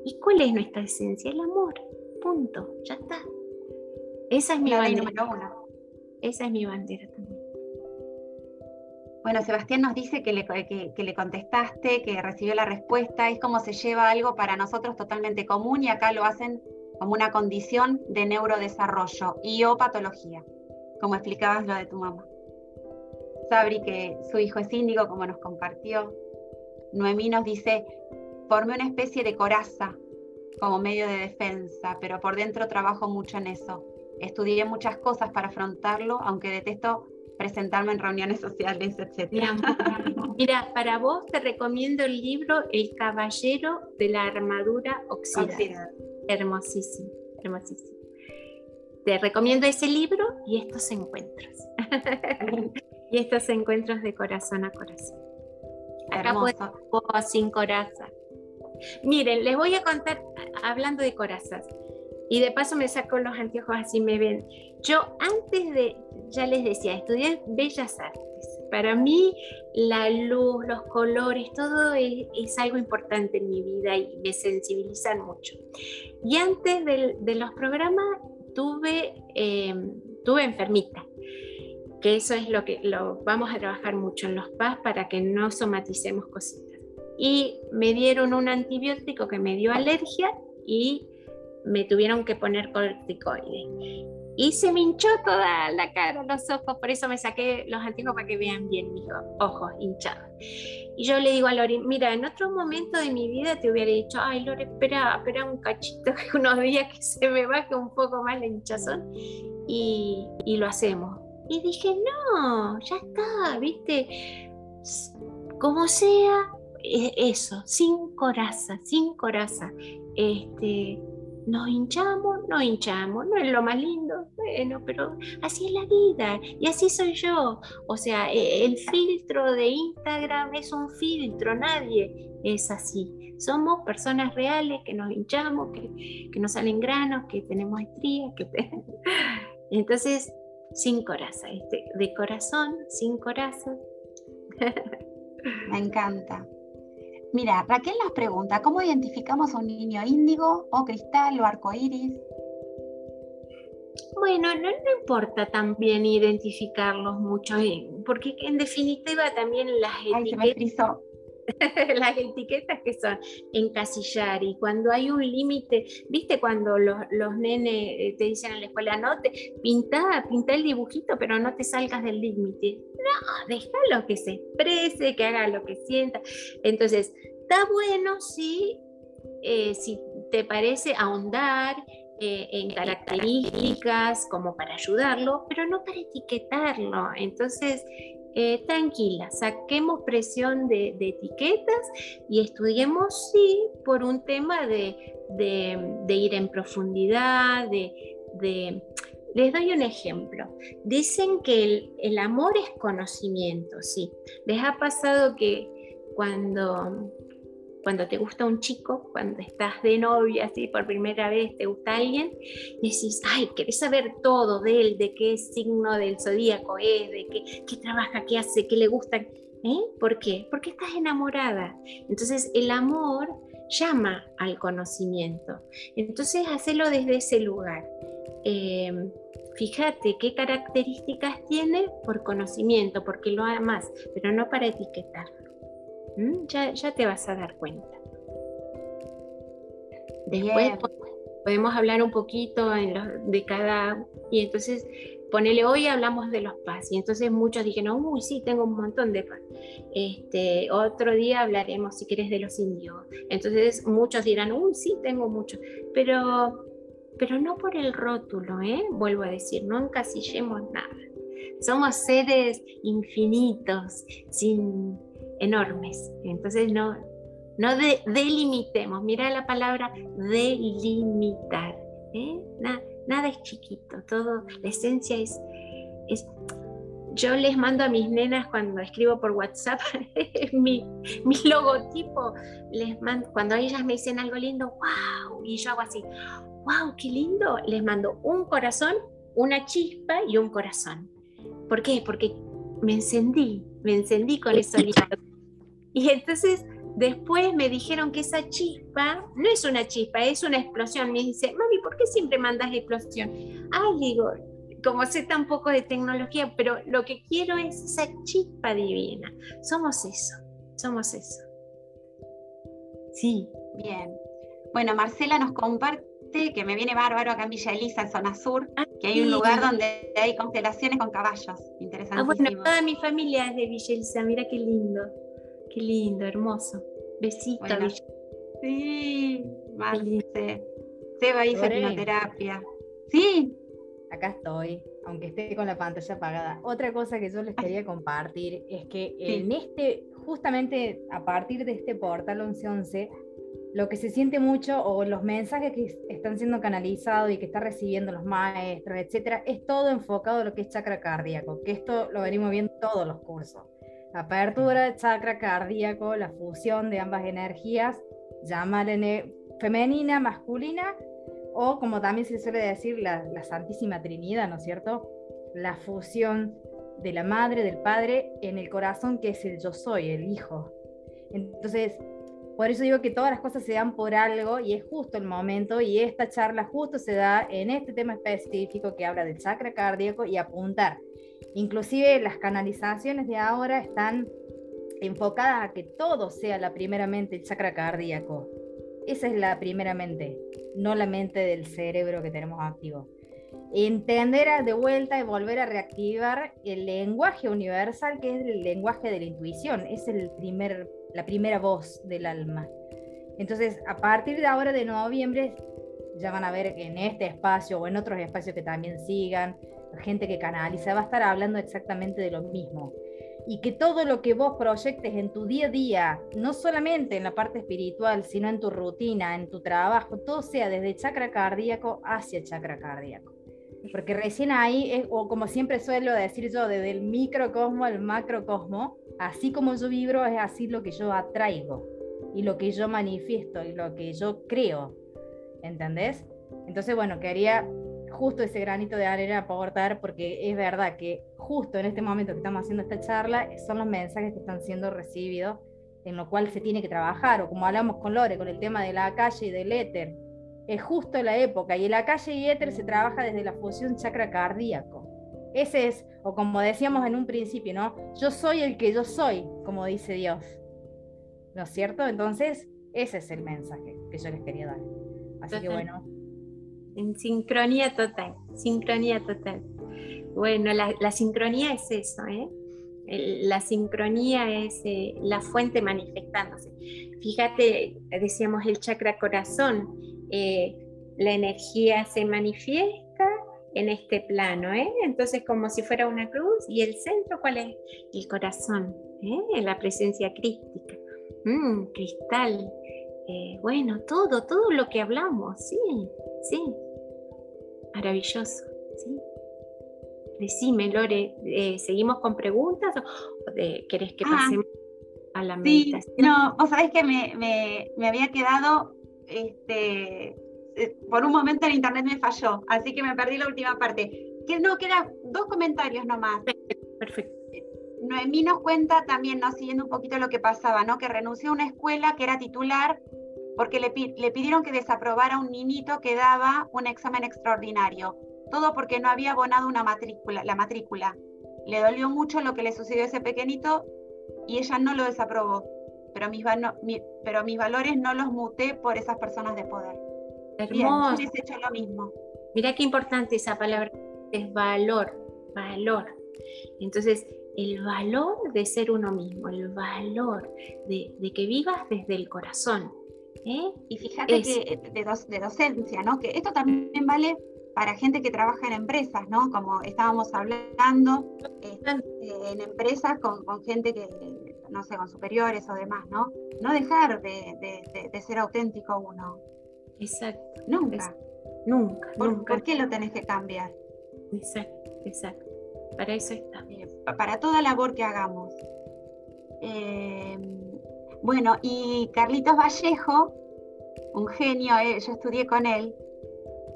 ¿Y cuál es nuestra esencia? El amor punto, ya está. Esa es mi bandera. Esa es mi bandera también. Bueno, Sebastián nos dice que le, que, le, contestaste, que recibió la respuesta, es como se lleva algo para nosotros totalmente común y acá lo hacen como una condición de neurodesarrollo y o patología, como explicabas lo de tu mamá. Sabri, que su hijo es índigo, como nos compartió. Noemí nos dice, formé una especie de coraza como medio de defensa, pero por dentro trabajo mucho en eso. Estudié muchas cosas para afrontarlo, aunque detesto presentarme en reuniones sociales, etc. Mira, para vos te recomiendo el libro El Caballero de la Armadura Oxidada. Hermosísimo, hermosísimo. Te recomiendo ese libro y estos encuentros. y estos encuentros de corazón a corazón. Acá puedes sin coraza. Miren, les voy a contar, hablando de corazas, y de paso me saco los anteojos así me ven. Yo antes de, ya les decía, estudié bellas artes. Para mí la luz, los colores, todo es, algo importante en mi vida y me sensibilizan mucho. Y antes de, los programas tuve, em, tuve enfermita, que eso es lo que lo vamos a trabajar mucho en los PAS para que no somaticemos cositas. Y me dieron un antibiótico que me dio alergia y me tuvieron que poner corticoides y se me hinchó toda la cara, los ojos, por eso me saqué los antiguos para que vean bien mis ojos hinchados. Y yo le digo a Lori, mira, en otro momento de mi vida te hubiera dicho, ay Lori, espera, espera un cachito, unos días que se me baje un poco más la hinchazón y, y lo hacemos. Y dije, no, ya está, viste, como sea, eso, sin coraza, sin coraza. Este, nos hinchamos, nos hinchamos, no es lo más lindo, bueno, pero así es la vida y así soy yo. O sea, e, el filtro de Instagram es un filtro, nadie es así. Somos personas reales que nos hinchamos, que, nos salen granos, que tenemos estrías, que entonces sin coraza, este, de corazón, sin corazón. Me encanta. Mira, Raquel nos pregunta, ¿cómo identificamos a un niño índigo o cristal o arcoíris? Bueno, no, importa también identificarlos mucho, porque en definitiva también las etiquetas... las etiquetas que son encasillar y cuando hay un límite, viste cuando los, los, nenes eh, te dicen en la escuela, no, te, pinta, pinta el dibujito, pero no te salgas del límite. No, déjalo que se exprese, que haga lo que sienta. Entonces, está bueno si, eh, si te parece ahondar eh, en características como para ayudarlo, pero no para etiquetarlo. Entonces, eh, tranquila, saquemos presión de, etiquetas y estudiemos, sí, por un tema de, ir en profundidad, de, Les doy un ejemplo. Dicen que el, amor es conocimiento, sí. ¿Les ha pasado que cuando cuando te gusta un chico, cuando estás de novia, así por primera vez te gusta alguien, decís, ay, querés saber todo de él, de qué signo del zodíaco es, de qué, qué trabaja, qué hace, qué le gusta. ¿Eh? ¿Por qué? Porque estás enamorada. Entonces el amor llama al conocimiento. Entonces hacelo desde ese lugar. Em, fíjate qué características tiene por conocimiento, porque lo amas, pero no para etiquetarlo. ¿Mm? Ya, ya te vas a dar cuenta. Después podemos hablar un poquito de cada... Y entonces, ponele, hoy hablamos de los paz. Y entonces muchos dijeron, uy, sí, tengo un montón de paz. Este, otro día hablaremos, si quieres, de los indios. Entonces muchos dirán, uy, sí, tengo mucho. Pero, pero no por el rótulo, ¿eh? Vuelvo a decir, no encasillemos nada. Somos seres infinitos, sin enormes. Entonces no, no delimitemos. Mira la palabra delimitar. ¿eh? nada es chiquito, todo, la esencia es, es... Yo les mando a mis nenas cuando escribo por WhatsApp mi, mi logotipo, les mando, cuando ellas me dicen algo lindo, wow, y yo hago así, wow, qué lindo, les mando un corazón, una chispa y un corazón. ¿Por qué? Porque me encendí, me encendí con sonido. Y entonces después me dijeron que esa chispa no es una chispa, es una explosión. Me dice, mami, ¿por qué siempre mandas explosión? Ay, digo, como sé tan poco de tecnología, pero lo que quiero es esa chispa divina. Somos eso, somos eso. Sí. Bien. Bueno, Marcela nos comparte que me viene bárbaro acá en Villa Elisa, en zona sur, ah, que hay un lugar donde hay constelaciones con caballos. Interesante. Ah, bueno, toda mi familia es de Villa Elisa, mira qué lindo. Qué lindo, hermoso. Besito. sí, Marce. Seba hizo quimioterapia. Sí. Acá estoy, aunque esté con la pantalla apagada. Otra cosa que yo les quería compartir es que en este, justamente a partir de este portal 1111, lo que se siente mucho o los mensajes que están siendo canalizados y que están recibiendo los maestros, etcétera, es todo enfocado a lo que es chakra cardíaco, que esto lo venimos viendo en todos los cursos. La apertura chakra cardíaco, la fusión de ambas energías, llámale femenina, masculina, o como también se suele decir, la, la Santísima Trinidad, ¿no es cierto? La fusión de la madre, del padre, en el corazón que es el yo soy, el hijo. Entonces, Por eso digo que todas las cosas se dan por algo y es justo el momento y esta charla justo se da en este tema específico que habla del chakra cardíaco y apuntar. Inclusive las canalizaciones de ahora están enfocadas a que todo sea la primera mente el chakra cardíaco. Esa es la primera mente, no la mente del cerebro que tenemos activo. Entender de vuelta y volver a reactivar el lenguaje universal, que es el lenguaje de la intuición, es el primer, la primera voz del alma. Entonces, a partir de ahora de noviembre, ya van a ver que en este espacio o en otros espacios que también sigan, gente que canaliza va a estar hablando exactamente de lo mismo y que todo lo que vos proyectes en tu día a día, no solamente en la parte espiritual, sino en tu rutina, en tu trabajo, todo sea desde chakra cardíaco hacia chakra cardíaco. Porque recién ahí, o como siempre suelo decir yo, desde el microcosmo al macrocosmo, así como yo vibro, es así lo que yo atraigo y lo que yo manifiesto y lo que yo creo. ¿Entendés? Entonces, bueno, quería justo ese granito de arena aportar, porque es verdad que justo en este momento que estamos haciendo esta charla son los mensajes que están siendo recibidos, en lo cual se tiene que trabajar, o como hablamos con Lore, con el tema de la calle y del éter, es justo la época, y en la calle y éter se trabaja desde la fusión chakra cardíaco. Ese es, o como decíamos en un principio, ¿no? Yo soy el que yo soy, como dice Dios. ¿No es cierto? Entonces, ese es el mensaje que yo les quería dar. Así que bueno, en sincronía total, sincronía total. Bueno, la, sincronía es eso, ¿eh? la sincronía es eh, la fuente manifestándose. Fíjate, decíamos el chakra corazón, eh, la energía se manifiesta en este plano, ¿eh? entonces como si fuera una cruz y el centro, ¿cuál es? El corazón, ¿eh? la presencia crística, mm, cristal, bueno, todo, todo lo que hablamos, sí, sí, Maravilloso, ¿sí? Decime, Lore, ¿seguimos con preguntas o querés que ah, pasemos a la meditación? no, vos sabés que me, había quedado, este, eh, por un momento el internet me falló, así que me perdí la última parte. Que no, quedan dos comentarios nomás. Perfecto. Noemí nos cuenta también, ¿no? siguiendo un poquito lo que pasaba, ¿no? que renunció a una escuela que era titular porque le, pidieron que desaprobara a un niñito que daba un examen extraordinario. Todo porque no había abonado una matrícula, la matrícula. Le dolió mucho lo que le sucedió a ese pequeñito y ella no lo desaprobó. Pero mis, pero mis valores no los muté por esas personas de poder. Hermoso. Bien, hecho lo mismo. Mira qué importante esa palabra, es valor, valor. Entonces, el valor de ser uno mismo, el valor de, de que vivas desde el corazón, ¿eh? Y fíjate que eh, de, de, docencia, ¿no? Que esto también vale para gente que trabaja en empresas, ¿no? Como estábamos hablando, este, en empresas con, gente que, no sé, con superiores o demás, ¿no? No dejar de, ser auténtico uno. Exacto. Nunca. nunca, ¿Por, nunca. ¿Por qué lo tenés que cambiar? Exacto, exacto. Para eso está. Eh, para toda labor que hagamos. Eh, bueno, y Carlitos Vallejo, un genio, eh, yo estudié con él,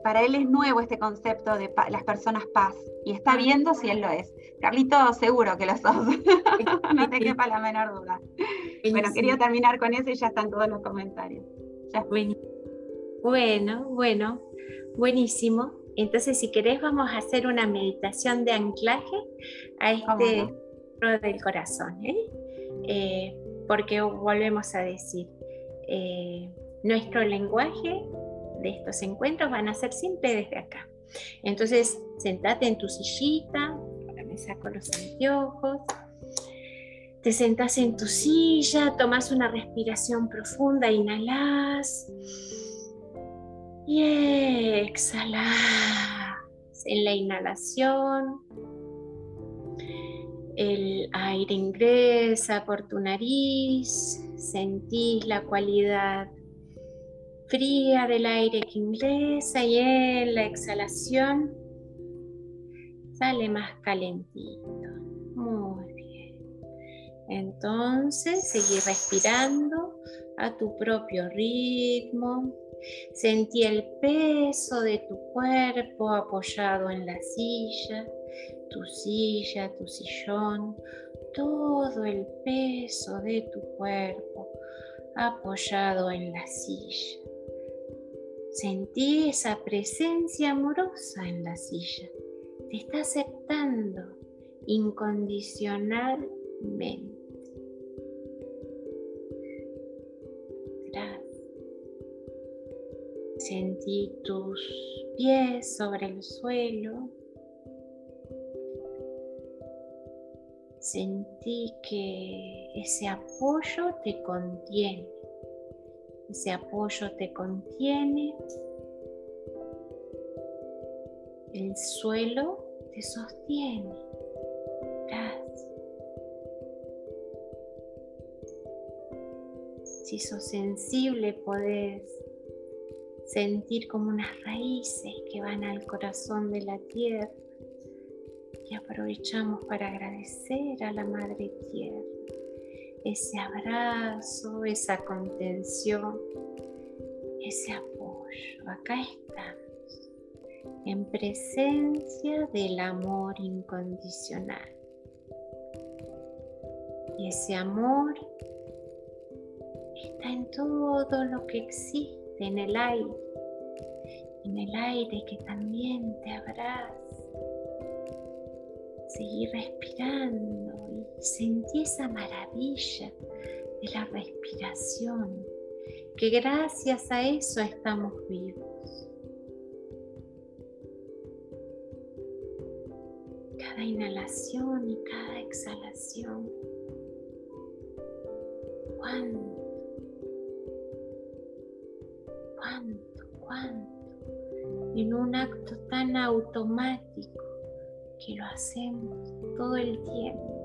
para él es nuevo este concepto de las personas paz y está viendo si él lo es. Carlito, seguro que lo sos, no te quepa la menor duda. Bueno, quería terminar con eso y ya están todos los comentarios. Bueno, bueno, buenísimo. Entonces, si querés, vamos a hacer una meditación de anclaje a este del corazón. ¿eh? Eh, porque volvemos a decir, eh, nuestro lenguaje de estos encuentros van a ser siempre desde acá. Entonces, sentate en tu sillita, ahora me saco los anteojos, te sentas en tu silla, tomas una respiración profunda, inhalas y exhalas. En la inhalación, el aire ingresa por tu nariz, sentís la cualidad fría del aire que ingresa y en la exhalación sale más calentito. Muy bien. Entonces, seguí respirando a tu propio ritmo. Sentí el peso de tu cuerpo apoyado en la silla tu silla, tu sillón, todo el peso de tu cuerpo apoyado en la silla. Sentí esa presencia amorosa en la silla. Te está aceptando incondicionalmente. Gracias. Sentí tus pies sobre el suelo. Sentí que ese apoyo te contiene. Ese apoyo te contiene. El suelo te sostiene. Gracias. Si sos sensible, podés sentir como unas raíces que van al corazón de la tierra y aprovechamos para agradecer a la Madre Tierra ese abrazo, esa contención, ese apoyo. Acá estamos, en presencia del amor incondicional. Y ese amor está en todo lo que existe, en el aire, en el aire que también te abraza. Seguir respirando y sentir esa maravilla de la respiración, que gracias a eso estamos vivos. Cada inhalación y cada exhalación. ¿Cuánto? ¿Cuánto? ¿Cuánto? En un acto tan automático que lo hacemos todo el tiempo.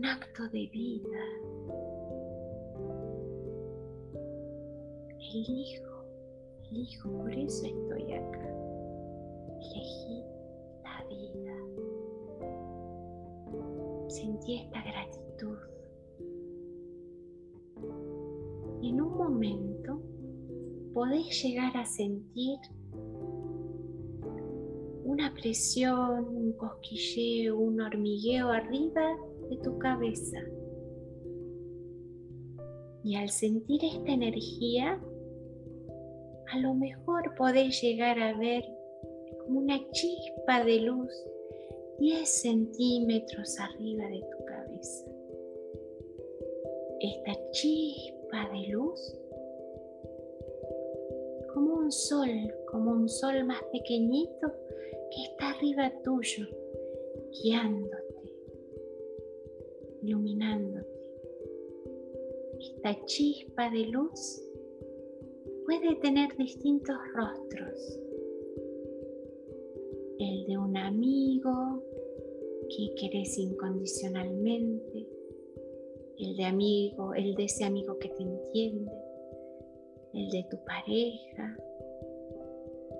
Un acto de vida. Elijo, elijo, por eso estoy acá. Elegí la vida. Sentí esta gratitud. En un momento podés llegar a sentir una presión, un cosquilleo, un hormigueo arriba de tu cabeza. Y al sentir esta energía, a lo mejor podés llegar a ver como una chispa de luz 10 centímetros arriba de tu cabeza. Esta chispa de luz, como un sol, como un sol más pequeñito, que está arriba tuyo, guiándote, iluminándote. Esta chispa de luz puede tener distintos rostros. El de un amigo que querés incondicionalmente, el de amigo, el de ese amigo que te entiende, el de tu pareja,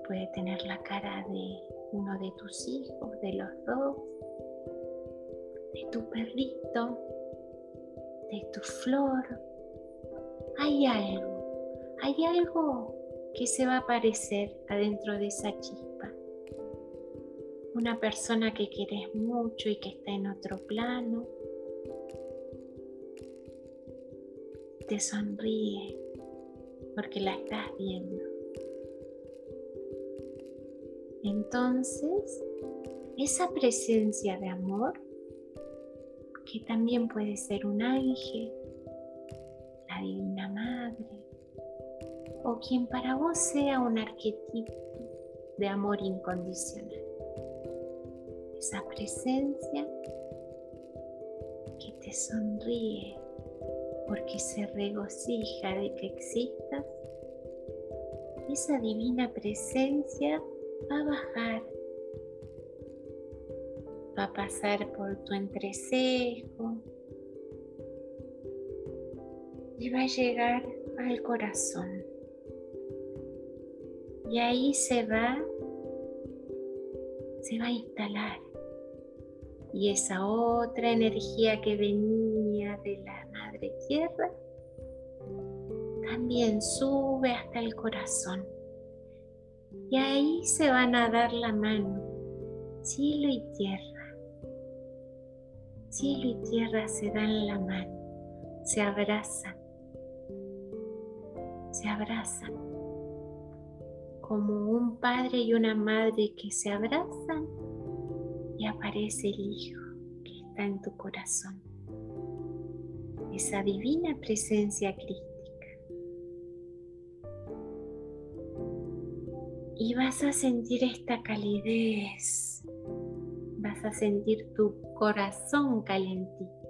puede tener la cara de uno de tus hijos, de los dos, de tu perrito, de tu flor. Hay algo, hay algo que se va a aparecer adentro de esa chispa. Una persona que quieres mucho y que está en otro plano. Te sonríe porque la estás viendo. Entonces, esa presencia de amor, que también puede ser un ángel, la divina madre, o quien para vos sea un arquetipo de amor incondicional. Esa presencia que te sonríe porque se regocija de que existas, esa divina presencia va a bajar, va a pasar por tu entrecejo y va a llegar al corazón. Y ahí se va, se va a instalar. Y esa otra energía que venía de la Madre Tierra también sube hasta el corazón. Y ahí se van a dar la mano, cielo y tierra. Cielo y tierra se dan la mano se abrazan, se abrazan, como un padre y una madre que se abrazan y aparece el Hijo que está en tu corazón, esa divina presencia crística. Y vas a sentir esta calidez, vas a sentir tu corazón calentito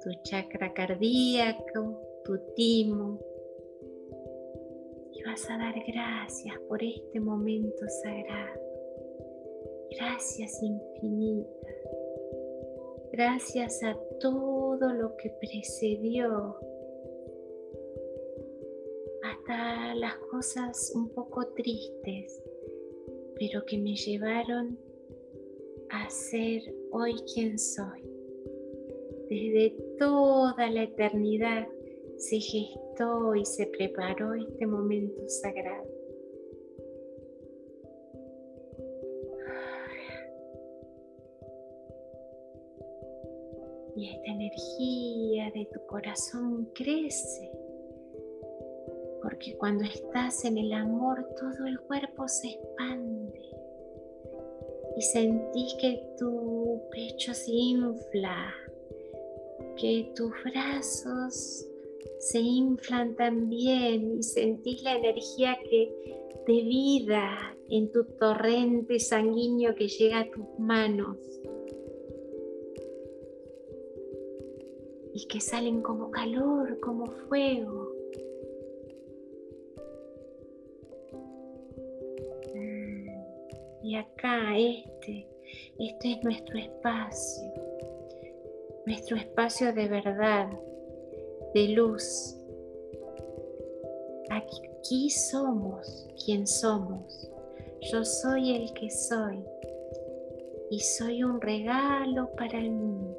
tu chakra cardíaco, tu timo. Y vas a dar gracias por este momento sagrado. Gracias infinitas. Gracias a todo lo que precedió. Hasta las cosas un poco tristes, pero que me llevaron a ser hoy quien soy desde toda la eternidad se gestó y se preparó este momento sagrado. Y esta energía de tu corazón crece, porque cuando estás en el amor todo el cuerpo se expande y sentís que tu pecho se infla que tus brazos se inflan también y sentís la energía que de vida en tu torrente sanguíneo que llega a tus manos y que salen como calor, como fuego. Y acá este, este es nuestro espacio nuestro espacio de verdad, de luz. Aquí somos quien somos. Yo soy el que soy y soy un regalo para el mundo.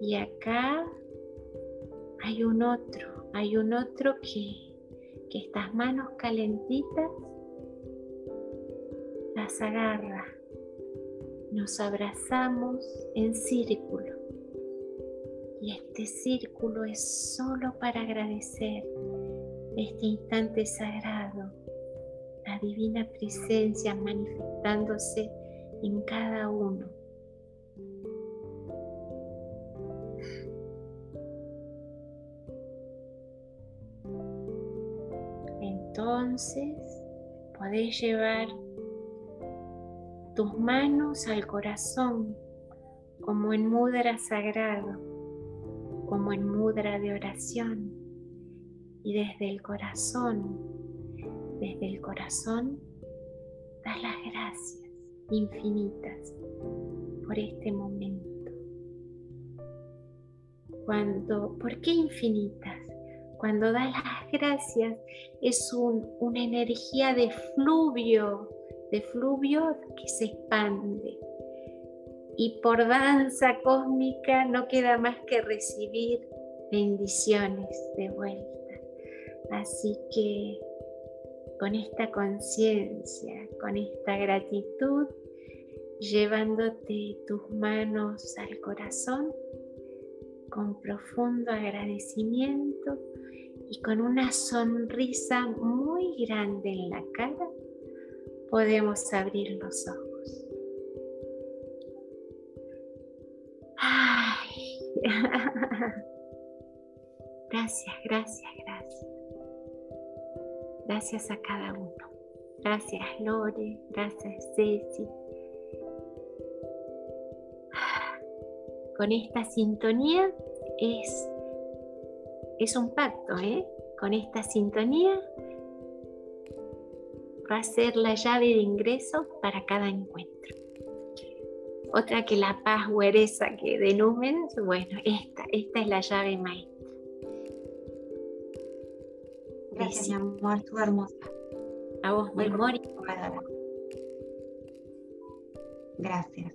Y acá hay un otro, hay un otro que, que estas manos calentitas agarra nos abrazamos en círculo. Y este círculo es solo para agradecer este instante sagrado, la divina presencia manifestándose en cada uno. Entonces podéis llevar tus manos al corazón como en mudra sagrado, como en mudra de oración. Y desde el corazón, desde el corazón, das las gracias infinitas por este momento. Cuando, ¿por qué infinitas? Cuando das las gracias es una energía de fluvio de fluvio que se expande. Y por danza cósmica no queda más que recibir bendiciones de vuelta. Así que con esta conciencia, con esta gratitud, llevándote tus manos al corazón, con profundo agradecimiento y con una sonrisa muy grande en la cara, podemos abrir los ojos. Gracias, gracias, gracias. Gracias a cada uno. Gracias Lore, gracias Ceci. Con esta sintonía es, es un pacto, ¿eh? Con esta sintonía va a ser la llave de ingreso para cada encuentro. Otra que la paz huereza que de números, bueno, esta, esta es la llave maestra. Gracias, mi amor, estuvo hermosa. A vos, mi amor. Gracias.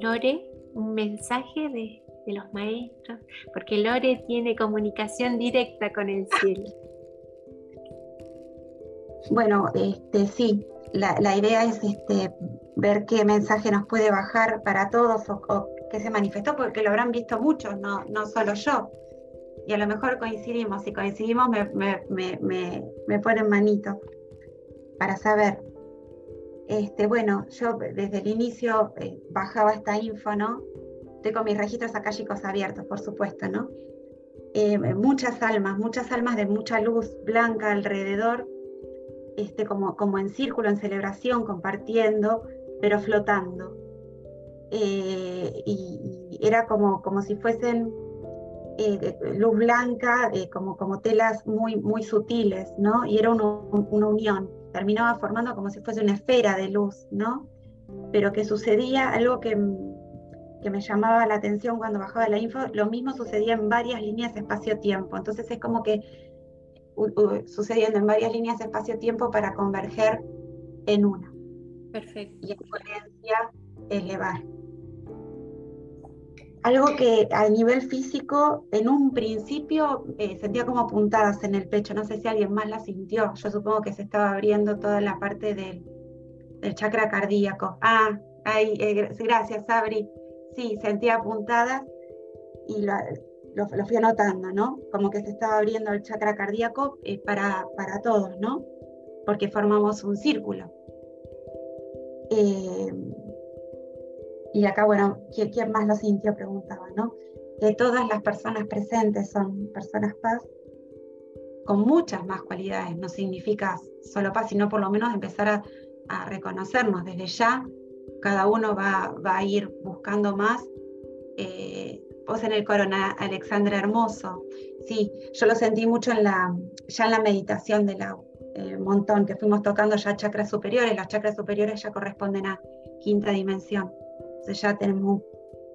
Lore, un mensaje de, de los maestros, porque Lore tiene comunicación directa con el cielo. Bueno, este, sí, la, idea es este, ver qué mensaje nos puede bajar para todos o, que se manifestó, porque lo habrán visto muchos, no, no solo yo. Y a lo mejor coincidimos, si coincidimos me, me, me, me ponen manito para saber. Este, bueno, yo desde el inicio eh, bajaba esta info, ¿no? Estoy con mis registros acálicos abiertos, por supuesto, ¿no? Eh, muchas almas, muchas almas de mucha luz blanca alrededor, este, como, como en círculo, en celebración, compartiendo, pero flotando. Eh, y, era como, como si fuesen eh, luz blanca, como, como telas muy, muy sutiles, ¿no? Y era una unión, terminaba formando como si fuese una esfera de luz, ¿no? Pero que sucedía algo que que me llamaba la atención cuando bajaba la info, lo mismo sucedía en varias líneas espacio-tiempo. Entonces es como que sucediendo en varias líneas espacio-tiempo para converger en una. Perfecto. Y en coherencia elevar. Algo que a nivel físico, en un principio eh, sentía como puntadas en el pecho. No sé si alguien más la sintió. Yo supongo que se estaba abriendo toda la parte del, del chakra cardíaco. Ah, ay, eh, gracias, Sabri sí, sentía apuntadas y lo, fui anotando, ¿no? Como que se estaba abriendo el chakra cardíaco eh, para, para todos, ¿no? Porque formamos un círculo. Eh, y acá, bueno, ¿quién, más lo sintió? Preguntaba, ¿no? Que todas las personas presentes son personas paz con muchas más cualidades. No significa solo paz, sino por lo menos empezar a, reconocernos desde ya cada uno va, a ir buscando más. Eh, vos en el corona, Alexandra Hermoso, sí, yo lo sentí mucho en la, ya en la meditación de la eh, montón, que fuimos tocando ya chakras superiores, las chakras superiores ya corresponden a quinta dimensión, entonces ya tenemos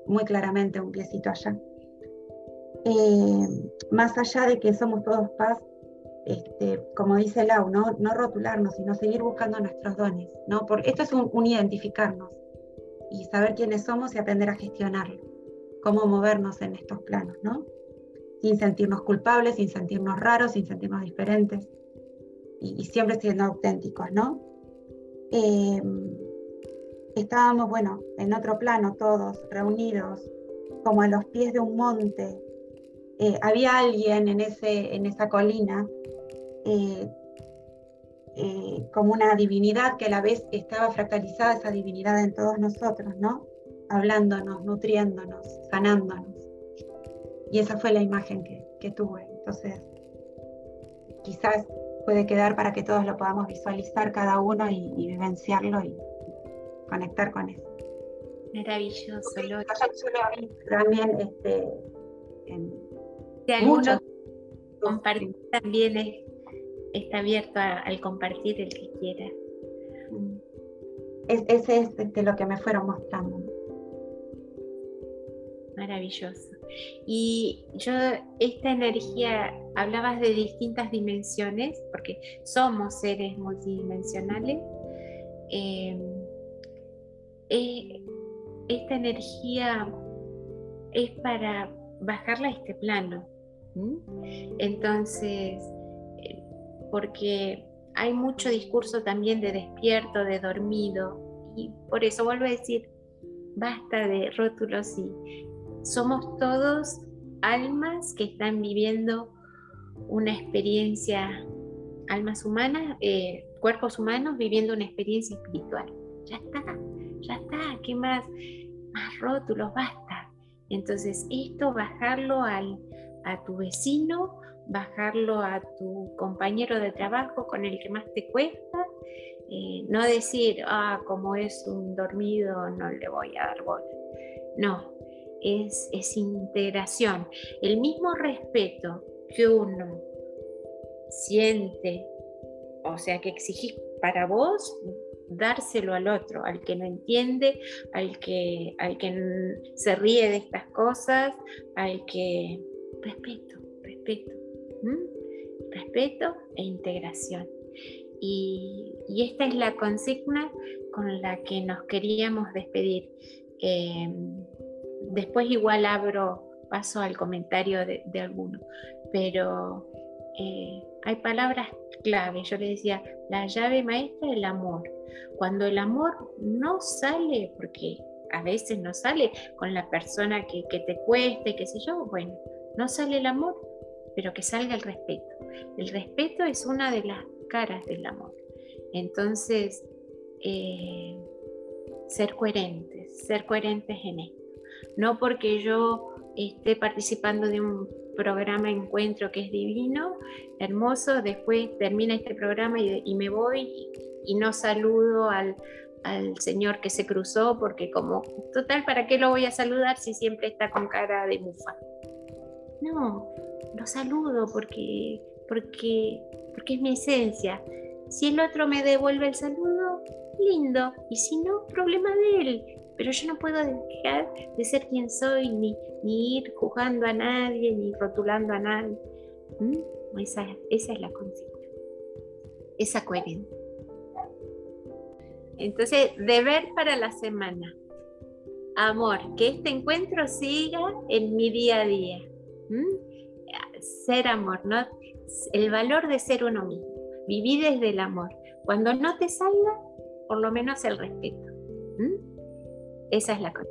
muy claramente un piecito allá. Eh, más allá de que somos todos paz, este, como dice Lau, ¿no? no rotularnos, sino seguir buscando nuestros dones. ¿no? Porque esto es un, identificarnos y saber quiénes somos y aprender a gestionarlo, cómo movernos en estos planos, ¿no? sin sentirnos culpables, sin sentirnos raros, sin sentirnos diferentes y, siempre siendo auténticos. ¿no? Em, estábamos, bueno, en otro plano todos reunidos, como a los pies de un monte. Eh, había alguien en, ese, en esa colina eh, eh, como una divinidad que a la vez estaba fractalizada esa divinidad en todos nosotros, ¿no? Hablándonos, nutriéndonos, sanándonos. Y esa fue la imagen que, tuve. Entonces, quizás puede quedar para que todos lo podamos visualizar cada uno y, vivenciarlo y conectar con eso. Maravilloso. Yo, lo también este, en alguno compartir también es está abierto al compartir el que quiera. Es, ese es de lo que me fueron mostrando. Maravilloso. Y yo, esta energía, hablabas de distintas dimensiones, porque somos seres multidimensionales. Em, eh, esta energía es para bajarla a este plano. Entonces, porque hay mucho discurso también de despierto, de dormido, y por eso vuelvo a decir, basta de rótulos y somos todos almas que están viviendo una experiencia, almas humanas, eh, cuerpos humanos viviendo una experiencia espiritual. Ya está, ya está, ¿qué más? Más rótulos, basta. Entonces, esto bajarlo al, a tu vecino bajarlo a tu compañero de trabajo con el que más te cuesta, eh, no decir, ah, como es un dormido, no le voy a dar bola. No, es, integración. El mismo respeto que uno siente, o sea, que exigís para vos, dárselo al otro, al que no entiende, al que, al que se ríe de estas cosas, al que respeto, respeto. Respeto e integración. Y, esta es la consigna con la que nos queríamos despedir. Em, después igual abro paso al comentario de, alguno, pero eh, hay palabras clave. Yo le decía, la llave maestra es el amor. Cuando el amor no sale, porque a veces no sale con la persona que, que te cueste, qué sé yo, bueno, no sale el amor, pero que salga el respeto. El respeto es una de las caras del amor. Entonces, eh, ser coherentes, ser coherentes en esto. No porque yo esté participando de un programa encuentro que es divino, hermoso, después termina este programa y, me voy y, no saludo al, al, señor que se cruzó porque como, total, ¿para qué lo voy a saludar si siempre está con cara de mufa? No, lo saludo porque, porque, porque es mi esencia. Si el otro me devuelve el saludo, lindo, y si no, problema de él. Pero yo no puedo dejar de ser quien soy, ni, ni ir juzgando a nadie, ni rotulando a nadie. ¿Mm? Esa, esa es la consigna, esa coherencia. Entonces, deber para la semana. Amor, que este encuentro siga en mi día a día. ¿Mm? Ser amor, ¿no? El valor de ser uno mismo. Vivir desde el amor. Cuando no te salga, por lo menos el respeto. ¿Mm? Esa es la cosa.